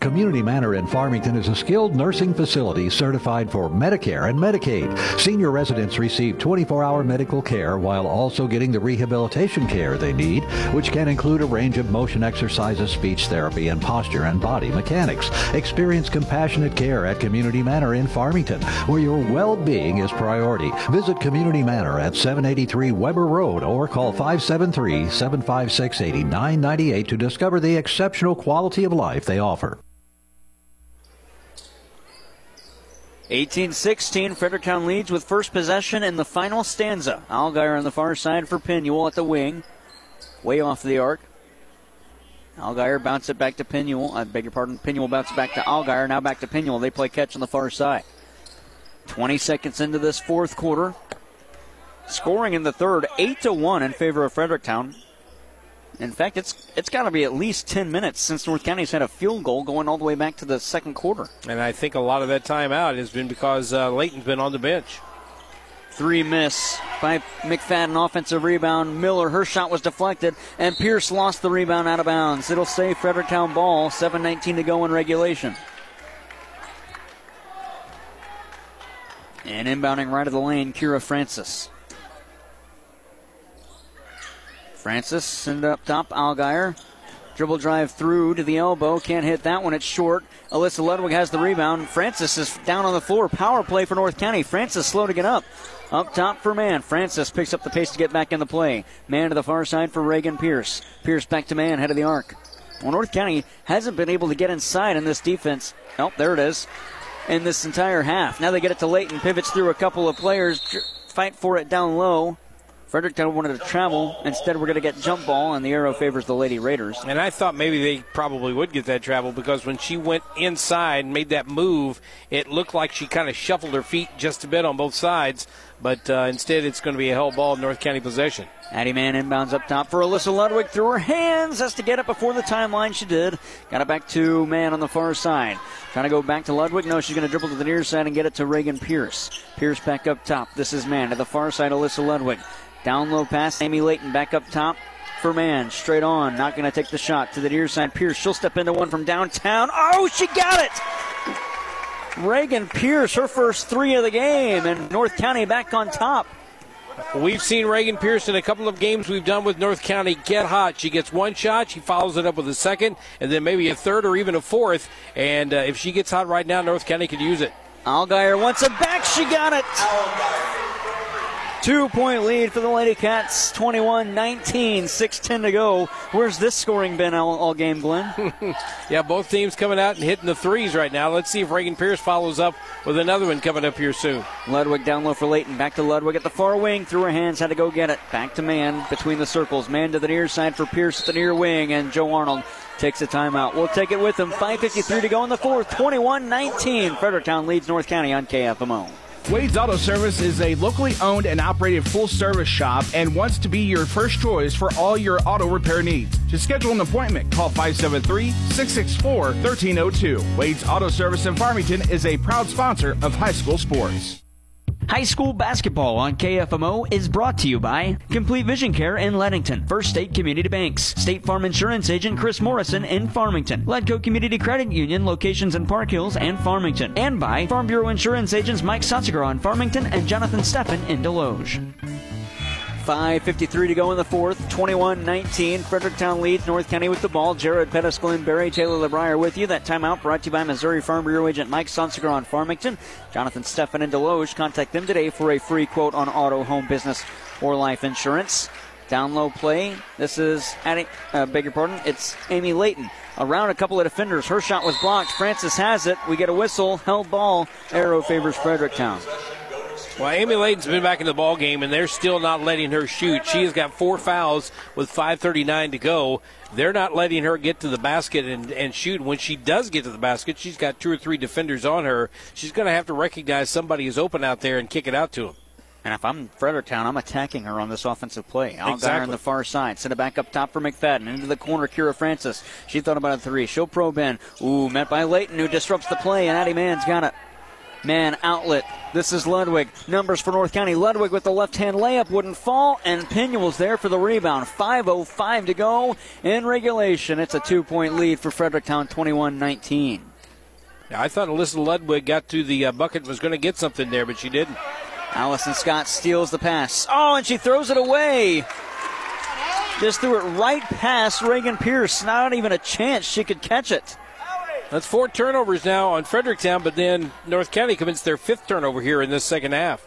Community Manor in Farmington is a skilled nursing facility certified for Medicare and Medicaid. Senior residents receive 24-hour medical care while also getting the rehabilitation care they need, which can include a range of motion exercises, speech therapy, and posture and body mechanics. Experience compassionate care at Community Manor in Farmington, where your well-being is priority. Visit Community Manor at 783 Weber Road or call 573-756-8998 to discover the exceptional quality of life they offer. 18-16, Fredericktown leads with first possession in the final stanza. Algier on the far side for Pinuel at the wing. Way off the arc. Algier bounce it back to Pinuel. I beg your pardon. Pinuel bounce it back to Algier. Now back to Pinuel. They play catch on the far side. 20 seconds into this fourth quarter. Scoring in the third, 8 to 1 in favor of Fredericktown. In fact, it's it's got to be at least 10 minutes since North County's had a field goal going all the way back to the second quarter. And I think a lot of that time out has been because uh, Layton's been on the bench. Three miss by McFadden. Offensive rebound. Miller, her shot was deflected, and Pierce lost the rebound out of bounds. It'll stay Fredericktown ball. 7.19 to go in regulation. And inbounding right of the lane, Kira Francis. Francis send up top. Algier. Dribble drive through to the elbow. Can't hit that one. It's short. Alyssa Ludwig has the rebound. Francis is down on the floor. Power play for North County. Francis slow to get up. Up top for Mann. Francis picks up the pace to get back in the play. Mann to the far side for Reagan Pierce. Pierce back to Mann, head of the arc. Well, North County hasn't been able to get inside in this defense. Oh, there it is. In this entire half. Now they get it to Layton. Pivots through a couple of players. Fight for it down low. Fredericktown wanted to travel. Instead, we're going to get jump ball, and the arrow favors the Lady Raiders. And I thought maybe they probably would get that travel because when she went inside and made that move, it looked like she kind of shuffled her feet just a bit on both sides. But uh, instead, it's going to be a held ball, North County possession. Addie Mann inbounds up top for Alyssa Ludwig through her hands. Has to get it before the timeline. She did. Got it back to Mann on the far side. Trying to go back to Ludwig. No, she's going to dribble to the near side and get it to Reagan Pierce. Pierce back up top. This is Mann to the far side. Alyssa Ludwig. Down low pass, Amy Layton back up top for Mann. Straight on, not going to take the shot to the near side. Pierce, she'll step into one from downtown. Oh, she got it! Reagan Pierce, her first three of the game, and North County back on top. We've seen Reagan Pierce in a couple of games we've done with North County get hot. She gets one shot, she follows it up with a second, and then maybe a third or even a fourth. And uh, if she gets hot right now, North County could use it. Algier wants it back. She got it. Two point lead for the Lady Cats, 21 19, 6 to go. Where's this scoring been all, all game, Glenn? yeah, both teams coming out and hitting the threes right now. Let's see if Reagan Pierce follows up with another one coming up here soon. Ludwig down low for Layton. Back to Ludwig at the far wing. Through her hands, had to go get it. Back to Mann between the circles. Mann to the near side for Pierce at the near wing, and Joe Arnold takes a timeout. We'll take it with him. 5.53 to go in the fourth. 21 19. Fredericktown leads North County on KFMO. Wade's Auto Service is a locally owned and operated full service shop and wants to be your first choice for all your auto repair needs. To schedule an appointment, call 573 664 1302. Wade's Auto Service in Farmington is a proud sponsor of high school sports. High school basketball on KFMO is brought to you by Complete Vision Care in Leadington, First State Community Banks, State Farm Insurance Agent Chris Morrison in Farmington, Ledco Community Credit Union locations in Park Hills and Farmington, and by Farm Bureau Insurance Agents Mike Sotziger in Farmington and Jonathan Steffen in Desloge. 5.53 to go in the fourth. 21 19. Fredericktown leads North County with the ball. Jared Pettis, Glenn Berry, Taylor LeBrier with you. That timeout brought to you by Missouri Farm Bureau agent Mike Sonsiger on Farmington. Jonathan Steffen and Desloge. Contact them today for a free quote on auto, home, business, or life insurance. Down low play. This is, Addie, uh, beg your pardon, it's Amy Layton. Around a couple of defenders. Her shot was blocked. Francis has it. We get a whistle. Held ball. Arrow favors Fredericktown. Well, Amy Layton's been back in the ball game, and they're still not letting her shoot. She has got four fouls with 5:39 to go. They're not letting her get to the basket and, and shoot. When she does get to the basket, she's got two or three defenders on her. She's going to have to recognize somebody is open out there and kick it out to them. And if I'm Fredericktown, I'm attacking her on this offensive play. I'll exactly. on the far side. Send it back up top for McFadden. Into the corner, Kira Francis. She thought about a three. She'll probe in. Ooh, met by Layton, who disrupts the play, and Addie Mann's got it. Mann outlet. This is Ludwig. Numbers for North County. Ludwig with the left hand layup wouldn't fall, and Pinuel's there for the rebound. 5.05 to go in regulation. It's a two point lead for Fredericktown, 21 19. I thought Alyssa Ludwig got to the uh, bucket was going to get something there, but she didn't. Allison Scott steals the pass. Oh, and she throws it away. Just threw it right past Reagan Pierce. Not even a chance she could catch it. That's four turnovers now on Fredericktown, but then North County commits their fifth turnover here in this second half.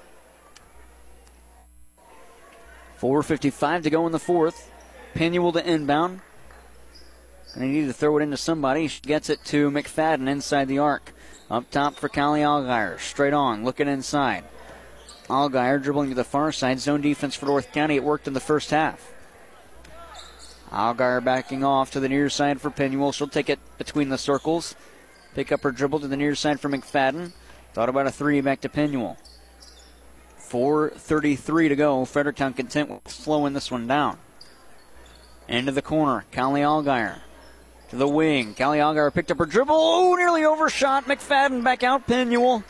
4.55 to go in the fourth. Pinuel to inbound. And he needed to throw it into somebody. She gets it to McFadden inside the arc. Up top for Callie Allgaier. Straight on, looking inside. Allgaier dribbling to the far side. Zone defense for North County. It worked in the first half. Allgaier backing off to the near side for Pinuel. She'll take it between the circles. Pick up her dribble to the near side for McFadden. Thought about a three back to Pinuel. 4.33 to go. Fredericktown content with slowing this one down. Into the corner. Callie Allgaier to the wing. Callie Allgaier picked up her dribble. Oh, nearly overshot. McFadden back out. Pinuel.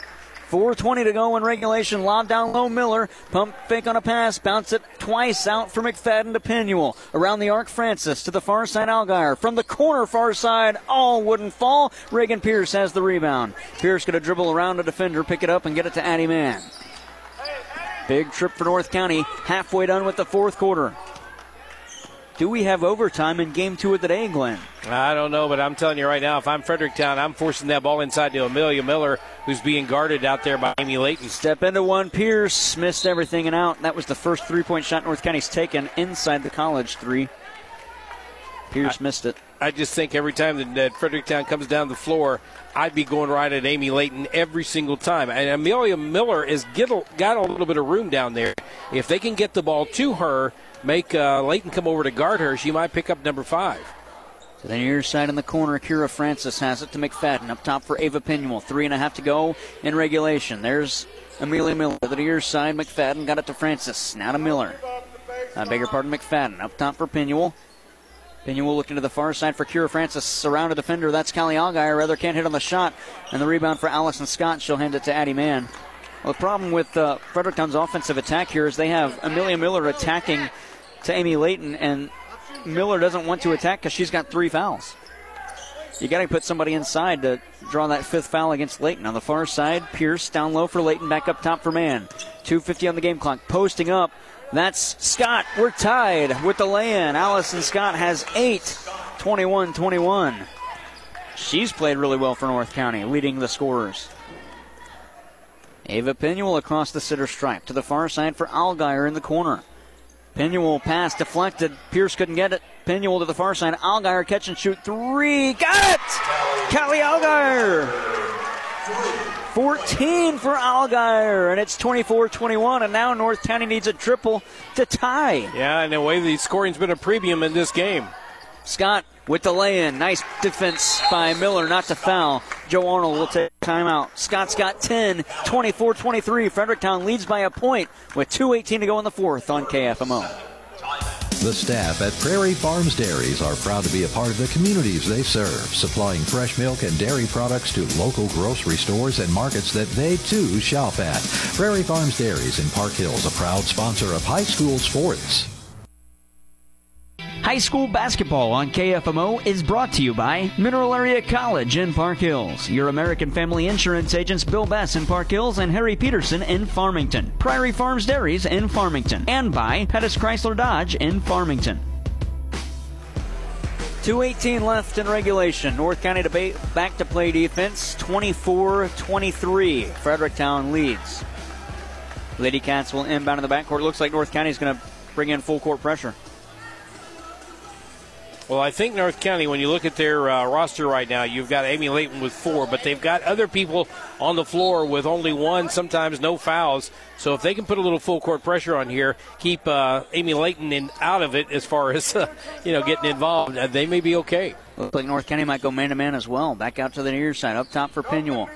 4.20 to go in regulation. Lob down low Miller. Pump fake on a pass. Bounce it twice out for McFadden to Pinuel. Around the arc, Francis to the far side, Allgaier. From the corner, far side. All wouldn't fall. Reagan Pierce has the rebound. Pierce going to dribble around a defender, pick it up, and get it to Addie Mann. Big trip for North County. Halfway done with the fourth quarter. Do we have overtime in game two of the day, Glenn? I don't know, but I'm telling you right now, if I'm Fredericktown, I'm forcing that ball inside to Amelia Miller, who's being guarded out there by Amy Layton. Step into one. Pierce missed everything and out. That was the first three point shot North County's taken inside the college three. Pierce I, missed it. I just think every time that, that Fredericktown comes down the floor, I'd be going right at Amy Layton every single time. And Amelia Miller has get a, got a little bit of room down there. If they can get the ball to her, make uh, Layton come over to guard her, she might pick up number five. To the near side in the corner, Kira Francis has it to McFadden. Up top for Ava Pinuel. Three and a half to go in regulation. There's Amelia Miller. To the near side, McFadden got it to Francis. Now to Miller. I beg your pardon, McFadden. Up top for Pinuel. Pinuel looking to the far side for Kira Francis. Surrounded defender. That's Callie Allgaier. Rather can't hit on the shot. And the rebound for Allison Scott. She'll hand it to Addie Mann. Well, the problem with uh, Fredericktown's offensive attack here is they have Amelia Miller attacking to Amy Layton, and Miller doesn't want to attack because she's got three fouls. You got to put somebody inside to draw that fifth foul against Layton. On the far side, Pierce down low for Layton, back up top for Mann. 2.50 on the game clock. Posting up. That's Scott. We're tied with the lay in. Allison Scott has eight, 21 21. She's played really well for North County, leading the scorers. Ava Pinuel across the center stripe to the far side for Allgaier in the corner. Pinuel pass deflected. Pierce couldn't get it. Pinuel to the far side. Allgaier catch and shoot three. Got it! Callie Allgaier! 14 for Allgaier, and it's 24 21. And now North County needs a triple to tie. Yeah, and the way the scoring's been a premium in this game. Scott with the lay in. Nice defense by Miller not to foul. Joe Arnold will take timeout. Scott's got 10, 24 23. Fredericktown leads by a point with 2.18 to go in the fourth on KFMO. The staff at Prairie Farms Dairies are proud to be a part of the communities they serve, supplying fresh milk and dairy products to local grocery stores and markets that they too shop at. Prairie Farms Dairies in Park Hills, a proud sponsor of high school sports. High school basketball on KFMO is brought to you by Mineral Area College in Park Hills, your American Family Insurance agents Bill Bess in Park Hills and Harry Peterson in Farmington, Prairie Farms Dairies in Farmington, and by Pettis Chrysler Dodge in Farmington. 2.18 left in regulation. North County debate back to play defense 24 23. Fredericktown leads. Lady Cats will inbound in the backcourt. Looks like North County is going to bring in full court pressure. Well, I think North County, when you look at their uh, roster right now, you've got Amy Layton with four, but they've got other people on the floor with only one, sometimes no fouls. So if they can put a little full court pressure on here, keep uh, Amy Layton in, out of it as far as uh, you know getting involved, uh, they may be okay. Looks like North County might go man to man as well. Back out to the near side, up top for Pinuel.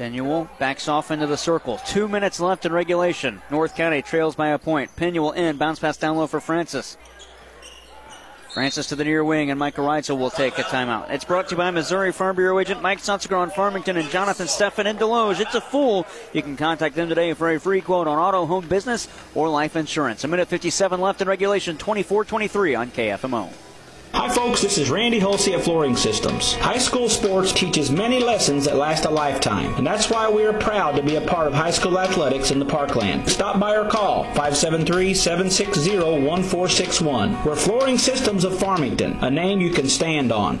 Pinuel backs off into the circle. Two minutes left in regulation. North County trails by a point. Pinuel in, bounce pass down low for Francis. Francis to the near wing, and Michael Reitzel will take a timeout. It's brought to you by Missouri Farm Bureau agent Mike Sonsegar on Farmington and Jonathan Steffen in Desloge. It's a fool. You can contact them today for a free quote on auto, home business, or life insurance. A minute 57 left in regulation, 24 23 on KFMO. Hi, folks. This is Randy Holsey at Flooring Systems. High school sports teaches many lessons that last a lifetime, and that's why we are proud to be a part of high school athletics in the Parkland. Stop by or call 573-760-1461. We're Flooring Systems of Farmington, a name you can stand on.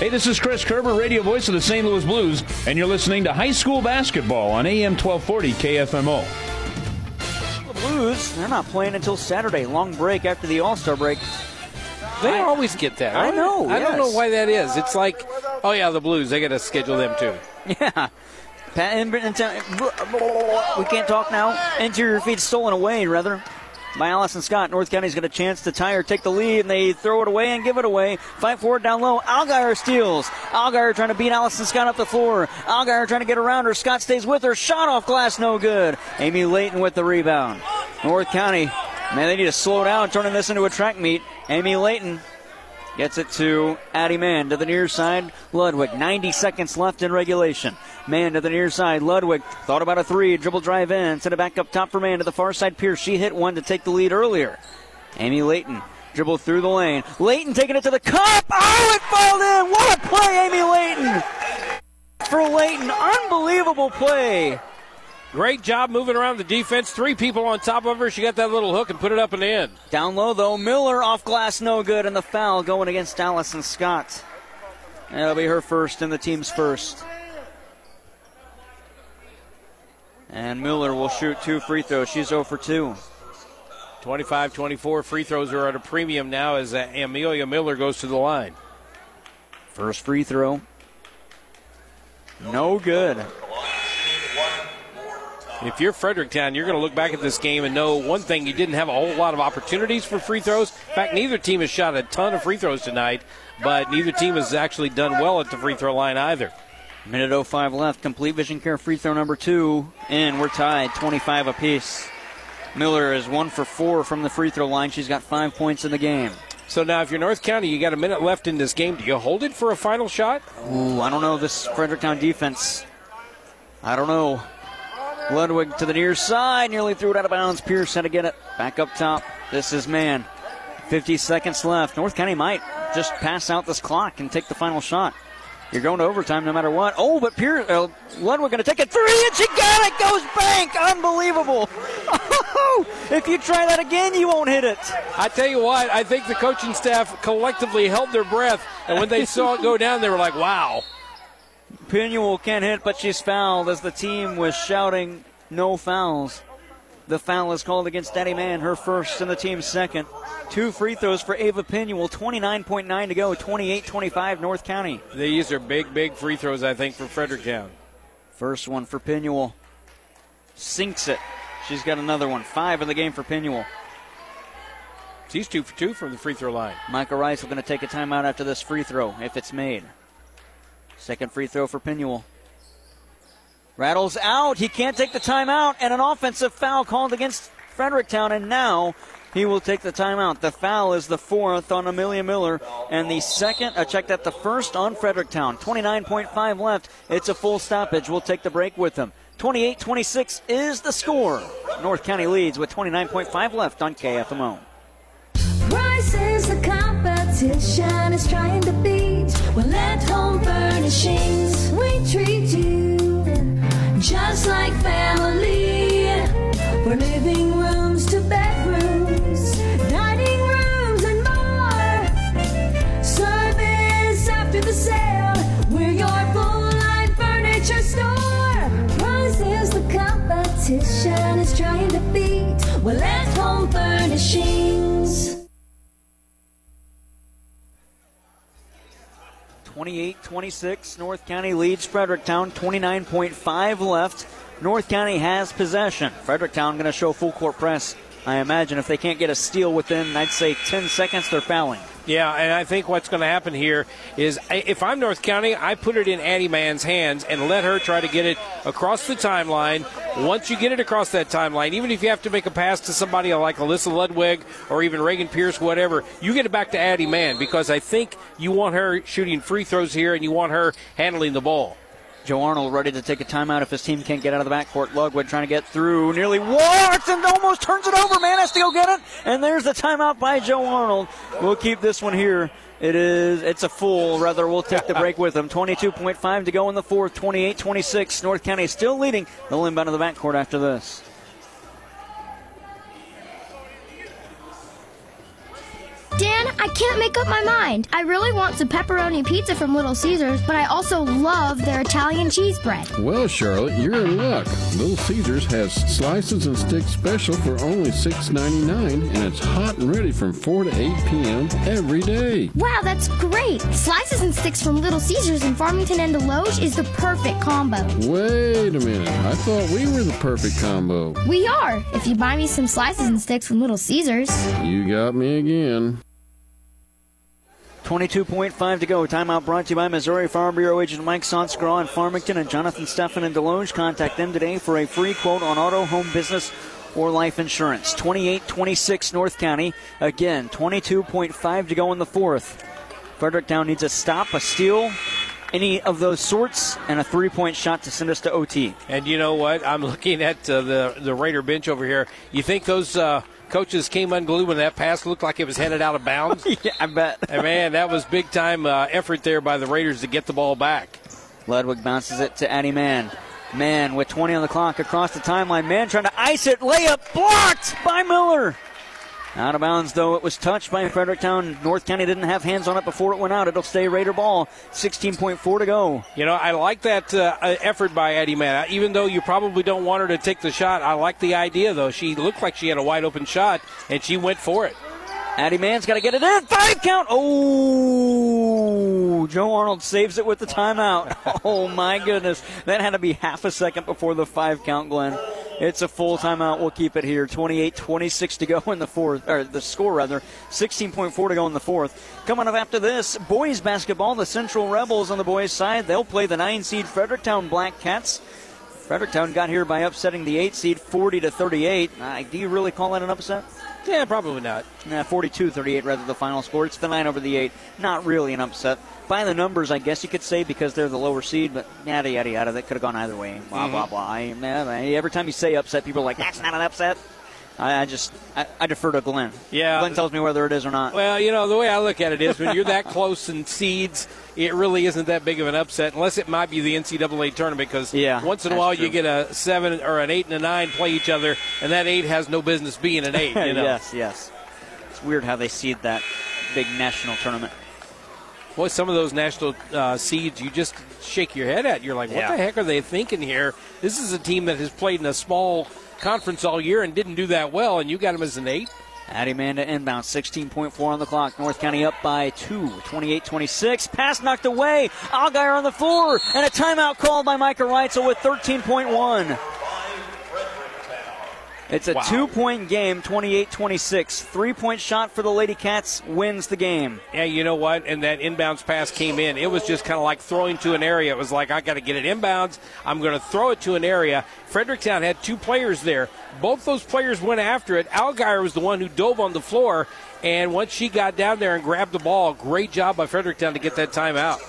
Hey, this is Chris Kerber, radio voice of the St. Louis Blues, and you're listening to high school basketball on AM 1240 KFMO. The Blues, they're not playing until Saturday. Long break after the All Star break. They I- always get that. I know, I don't know why that is. It's like, oh yeah, the Blues. They got to schedule them too. Yeah. Pat, in, in, we can't talk now. Interior feed stolen away, rather, by Allison Scott. North County's got a chance to tie or take the lead, and they throw it away and give it away. Fight forward down low. Algeier steals. Algeier trying to beat Allison Scott up the floor. Algeier trying to get around her. Scott stays with her. Shot off glass, no good. Amy Layton with the rebound. North County, man, they need to slow down, turning this into a track meet. Amy Layton Gets it to Addie Mann to the near side. Ludwig, 90 seconds left in regulation. Mann to the near side. Ludwig thought about a three. Dribble drive in. Send it back up top for Mann to the far side. Pierce. She hit one to take the lead earlier. Amy Layton dribble through the lane. Layton taking it to the cup. Oh, it fell in. What a play, Amy Layton. For Layton, unbelievable play. Great job moving around the defense. Three people on top of her. She got that little hook and put it up and in. Down low though, Miller off glass, no good, and the foul going against Allison Scott. That'll be her first and the team's first. And Miller will shoot two free throws. She's 0 for 2. 25 24 free throws are at a premium now as uh, Amelia Miller goes to the line. First free throw. No good. If you're Fredericktown, you're going to look back at this game and know one thing you didn't have a whole lot of opportunities for free throws. In fact, neither team has shot a ton of free throws tonight, but neither team has actually done well at the free throw line either. Minute 05 left. Complete Vision Care free throw number two. and We're tied 25 apiece. Miller is one for four from the free throw line. She's got five points in the game. So now, if you're North County, you got a minute left in this game. Do you hold it for a final shot? Ooh, I don't know this Fredericktown defense. I don't know. Ludwig to the near side, nearly threw it out of bounds. Pierce had to get it back up top. This is man. 50 seconds left. North County might just pass out this clock and take the final shot. You're going to overtime no matter what. Oh, but Pierce, uh, Ludwig going to take it three, and she got it. Goes bank. Unbelievable. If you try that again, you won't hit it. I tell you what, I think the coaching staff collectively held their breath, and when they saw it go down, they were like, "Wow." Pinuel can't hit, but she's fouled as the team was shouting no fouls. The foul is called against Addie Mann, her first and the team's second. Two free throws for Ava Pinuel, 29.9 to go, 28 25 North County. These are big, big free throws, I think, for Fredericktown. First one for Pinuel. Sinks it. She's got another one. Five in the game for Pinuel. She's two for two from the free throw line. Michael Rice is going to take a timeout after this free throw if it's made. Second free throw for Pinuel. Rattles out. He can't take the timeout, and an offensive foul called against Fredericktown, and now he will take the timeout. The foul is the fourth on Amelia Miller, and the second, I checked that the first on Fredericktown. 29.5 left. It's a full stoppage. We'll take the break with them. 28 26 is the score. North County leads with 29.5 left on KFMO. Price is the competition trying to. Well, at home furnishings, we treat you just like family. We're living rooms 28 26. North County leads Fredericktown. 29.5 left. North County has possession. Fredericktown going to show full court press. I imagine if they can't get a steal within, I'd say 10 seconds, they're fouling. Yeah, and I think what's going to happen here is if I'm North County, I put it in Addie Mann's hands and let her try to get it across the timeline. Once you get it across that timeline, even if you have to make a pass to somebody like Alyssa Ludwig or even Reagan Pierce, whatever, you get it back to Addie Mann because I think you want her shooting free throws here and you want her handling the ball. Joe Arnold ready to take a timeout if his team can't get out of the backcourt. Ludwig trying to get through, nearly walks and almost turns it over. Mann has to go get it, and there's the timeout by Joe Arnold. We'll keep this one here. It is. It's a full. Rather, we'll take the break with them. 22.5 to go in the fourth. 28-26. North County still leading. They'll inbound to the backcourt after this. I can't make up my mind. I really want some pepperoni pizza from Little Caesars, but I also love their Italian cheese bread. Well, Charlotte, you're in luck. Little Caesars has slices and sticks special for only $6.99, and it's hot and ready from 4 to 8 p.m. every day. Wow, that's great. Slices and sticks from Little Caesars in Farmington and Desloge is the perfect combo. Wait a minute. I thought we were the perfect combo. We are, if you buy me some slices and sticks from Little Caesars. You got me again. 22.5 to go. Timeout brought to you by Missouri Farm Bureau agent Mike Sonskra in Farmington and Jonathan Steffen in Desloge. Contact them today for a free quote on auto, home business, or life insurance. 28 26 North County. Again, 22.5 to go in the fourth. Fredericktown needs a stop, a steal, any of those sorts, and a three point shot to send us to OT. And you know what? I'm looking at uh, the, the Raider bench over here. You think those. Uh, coaches came unglued when that pass looked like it was headed out of bounds. yeah, I bet. and man, that was big time uh, effort there by the Raiders to get the ball back. Ludwig bounces it to Addie Mann. Mann with 20 on the clock across the timeline. Mann trying to ice it. Layup blocked by Miller. Out of bounds, though. It was touched by Fredericktown. North County didn't have hands on it before it went out. It'll stay Raider ball. 16.4 to go. You know, I like that uh, effort by Addie Mann. Even though you probably don't want her to take the shot, I like the idea, though. She looked like she had a wide open shot, and she went for it. Addie Mann's got to get it in. Five count. Oh, Joe Arnold saves it with the timeout. Oh, my goodness. That had to be half a second before the five count, Glenn. It's a full timeout. We'll keep it here. 28 26 to go in the fourth, or the score rather. 16.4 to go in the fourth. Coming up after this, boys basketball. The Central Rebels on the boys' side. They'll play the nine seed Fredericktown Black Cats. Fredericktown got here by upsetting the eight seed 40 to 38. Uh, do you really call that an upset? Yeah, probably not. Nah, 42-38 rather the final score. It's the nine over the eight. Not really an upset. By the numbers, I guess you could say because they're the lower seed, but yada yada yada. That could have gone either way. Blah blah Mhm. blah. I, man, every time you say upset, people are like, "That's not an upset." I, I just I, I defer to Glenn. Yeah. Glenn tells me whether it is or not. Well, you know, the way I look at it is when you're that close in seeds, it really isn't that big of an upset, unless it might be the NCAA tournament, because Yeah, once in a while true. you get a seven or an eight and a nine play each other, and that eight has no business being an eight. You know? yes, yes. It's weird how they seed that big national tournament. Boy, some of those national uh, seeds you just shake your head at. You're like, what Yeah. the heck are they thinking here? This is a team that has played in a small conference all year and didn't do that well, and you got him as an eight. Addie Manda inbound, 16.4 on the clock. North County up by two, 28-26. Pass knocked away. Allgaier on the floor, and a timeout called by Micah Reitzel with 13.1. It's a Wow. two-point game, 28-26. Three-point shot for the Lady Cats wins the game. Yeah, you know what? And that inbounds pass came in. It was just kind of like throwing to an area. It was like, I got to get it inbounds. I'm going to throw it to an area. Fredericktown had two players there. Both those players went after it. Algier was the one who dove on the floor. And once she got down there and grabbed the ball, great job by Fredericktown to get that timeout.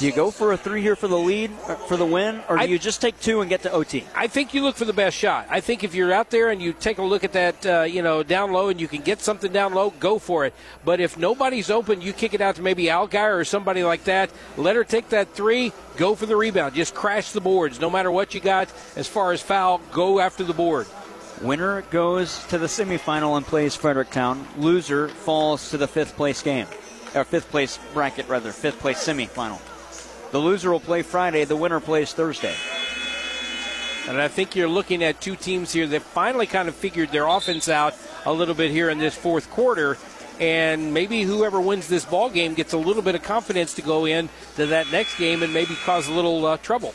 Do you go for a three here for the lead, for the win, or do you just take two and get to OT? I think you look for the best shot. I think if you're out there and you take a look at that, uh, you know, down low and you can get something down low, go for it. But if nobody's open, you kick it out to maybe Algier or somebody like that. Let her take that three. Go for the rebound. Just crash the boards. No matter what you got as far as foul, go after the board. Winner goes to the semifinal and plays Fredericktown. Loser falls to the fifth place game, or fifth place bracket rather, fifth place semifinal. The loser will play Friday. The winner plays Thursday. And I think you're looking at two teams here that finally kind of figured their offense out a little bit here in this fourth quarter. And maybe whoever wins this ball game gets a little bit of confidence to go in to that next game and maybe cause a little uh, trouble.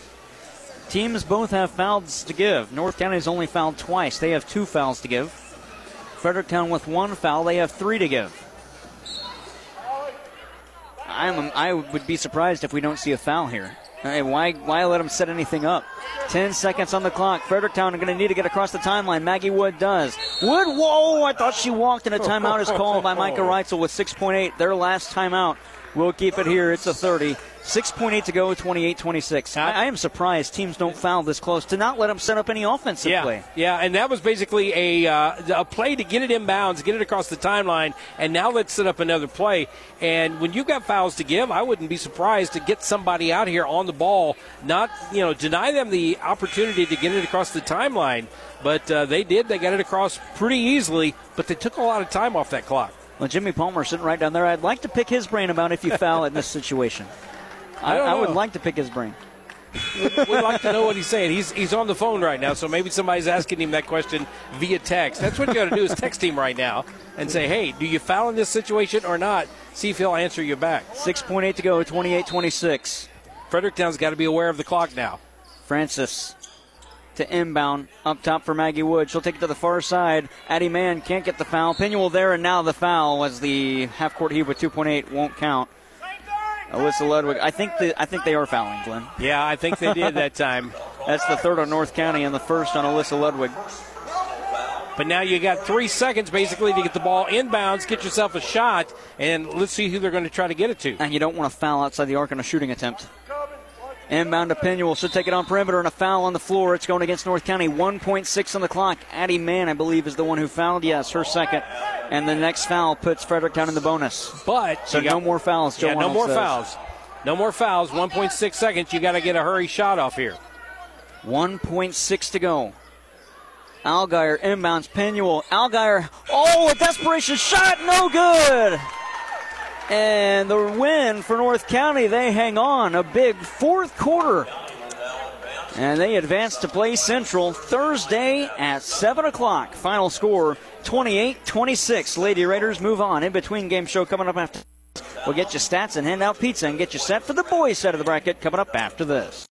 Teams both have fouls to give. North County's only fouled twice. They have two fouls to give. Fredericktown with one foul. They have three to give. I'm, I would be surprised if we don't see a foul here. Hey, why, why let them set anything up? 10 seconds on the clock. Fredericktown are going to need to get across the timeline. Maggie Wood does. Wood, whoa! I thought she walked, and a timeout is called by Micah Reitzel with 6.8. Their last timeout. We'll keep it here. It's a 30. 6.8 to go, 28 26. I, I am surprised teams don't foul this close to not let them set up any offensive yeah, play. Yeah, and that was basically a, uh, a play to get it inbounds, get it across the timeline, and now let's set up another play. And when you've got fouls to give, I wouldn't be surprised to get somebody out here on the ball, not, you know, deny them the opportunity to get it across the timeline. But uh, they did. They got it across pretty easily, but they took a lot of time off that clock. Well, Jimmy Palmer sitting right down there. I'd like to pick his brain about if you foul in this situation. I, I I would like to pick his brain. We'd like to know what he's saying. He's he's on the phone right now, so maybe somebody's asking him that question via text. That's what you got to do is text him right now and say, "Hey, do you foul in this situation or not?" See if he'll answer you back. 6.8 to go, 28 26. Fredericktown's got to be aware of the clock now. Francis to inbound up top for Maggie Wood. She'll take it to the far side. Addie Mann can't get the foul. Pinuel there, and now the foul as the half court heave with 2.8 won't count. Alyssa Ludwig. I think the, I think they are fouling, Glenn. Yeah, I think they did that time. That's the third on North County and the first on Alyssa Ludwig. But now you got three seconds basically to get the ball inbounds, get yourself a shot, and let's see who they're going to try to get it to. And you don't want to foul outside the arc on a shooting attempt. Inbound to Pinuel. She'll take it on perimeter and a foul on the floor. It's going against North County. 1.6 on the clock. Addie Mann, I believe, is the one who fouled. Yes, her second. And the next foul puts Fredericktown in the bonus. But so you no got- more fouls. Joe yeah, no more says. fouls. No more fouls. 1.6 seconds. You got to get a hurry shot off here. 1.6 to go. Algier inbounds Pinuel. Algier, oh, a desperation shot, no good. And the win for North County, they hang on a big fourth quarter. And they advance to play Central Thursday at 7 o'clock. Final score 28 26. Lady Raiders move on. In between game show coming up after. We'll get you stats and hand out pizza and get you set for the boys side of the bracket coming up after this.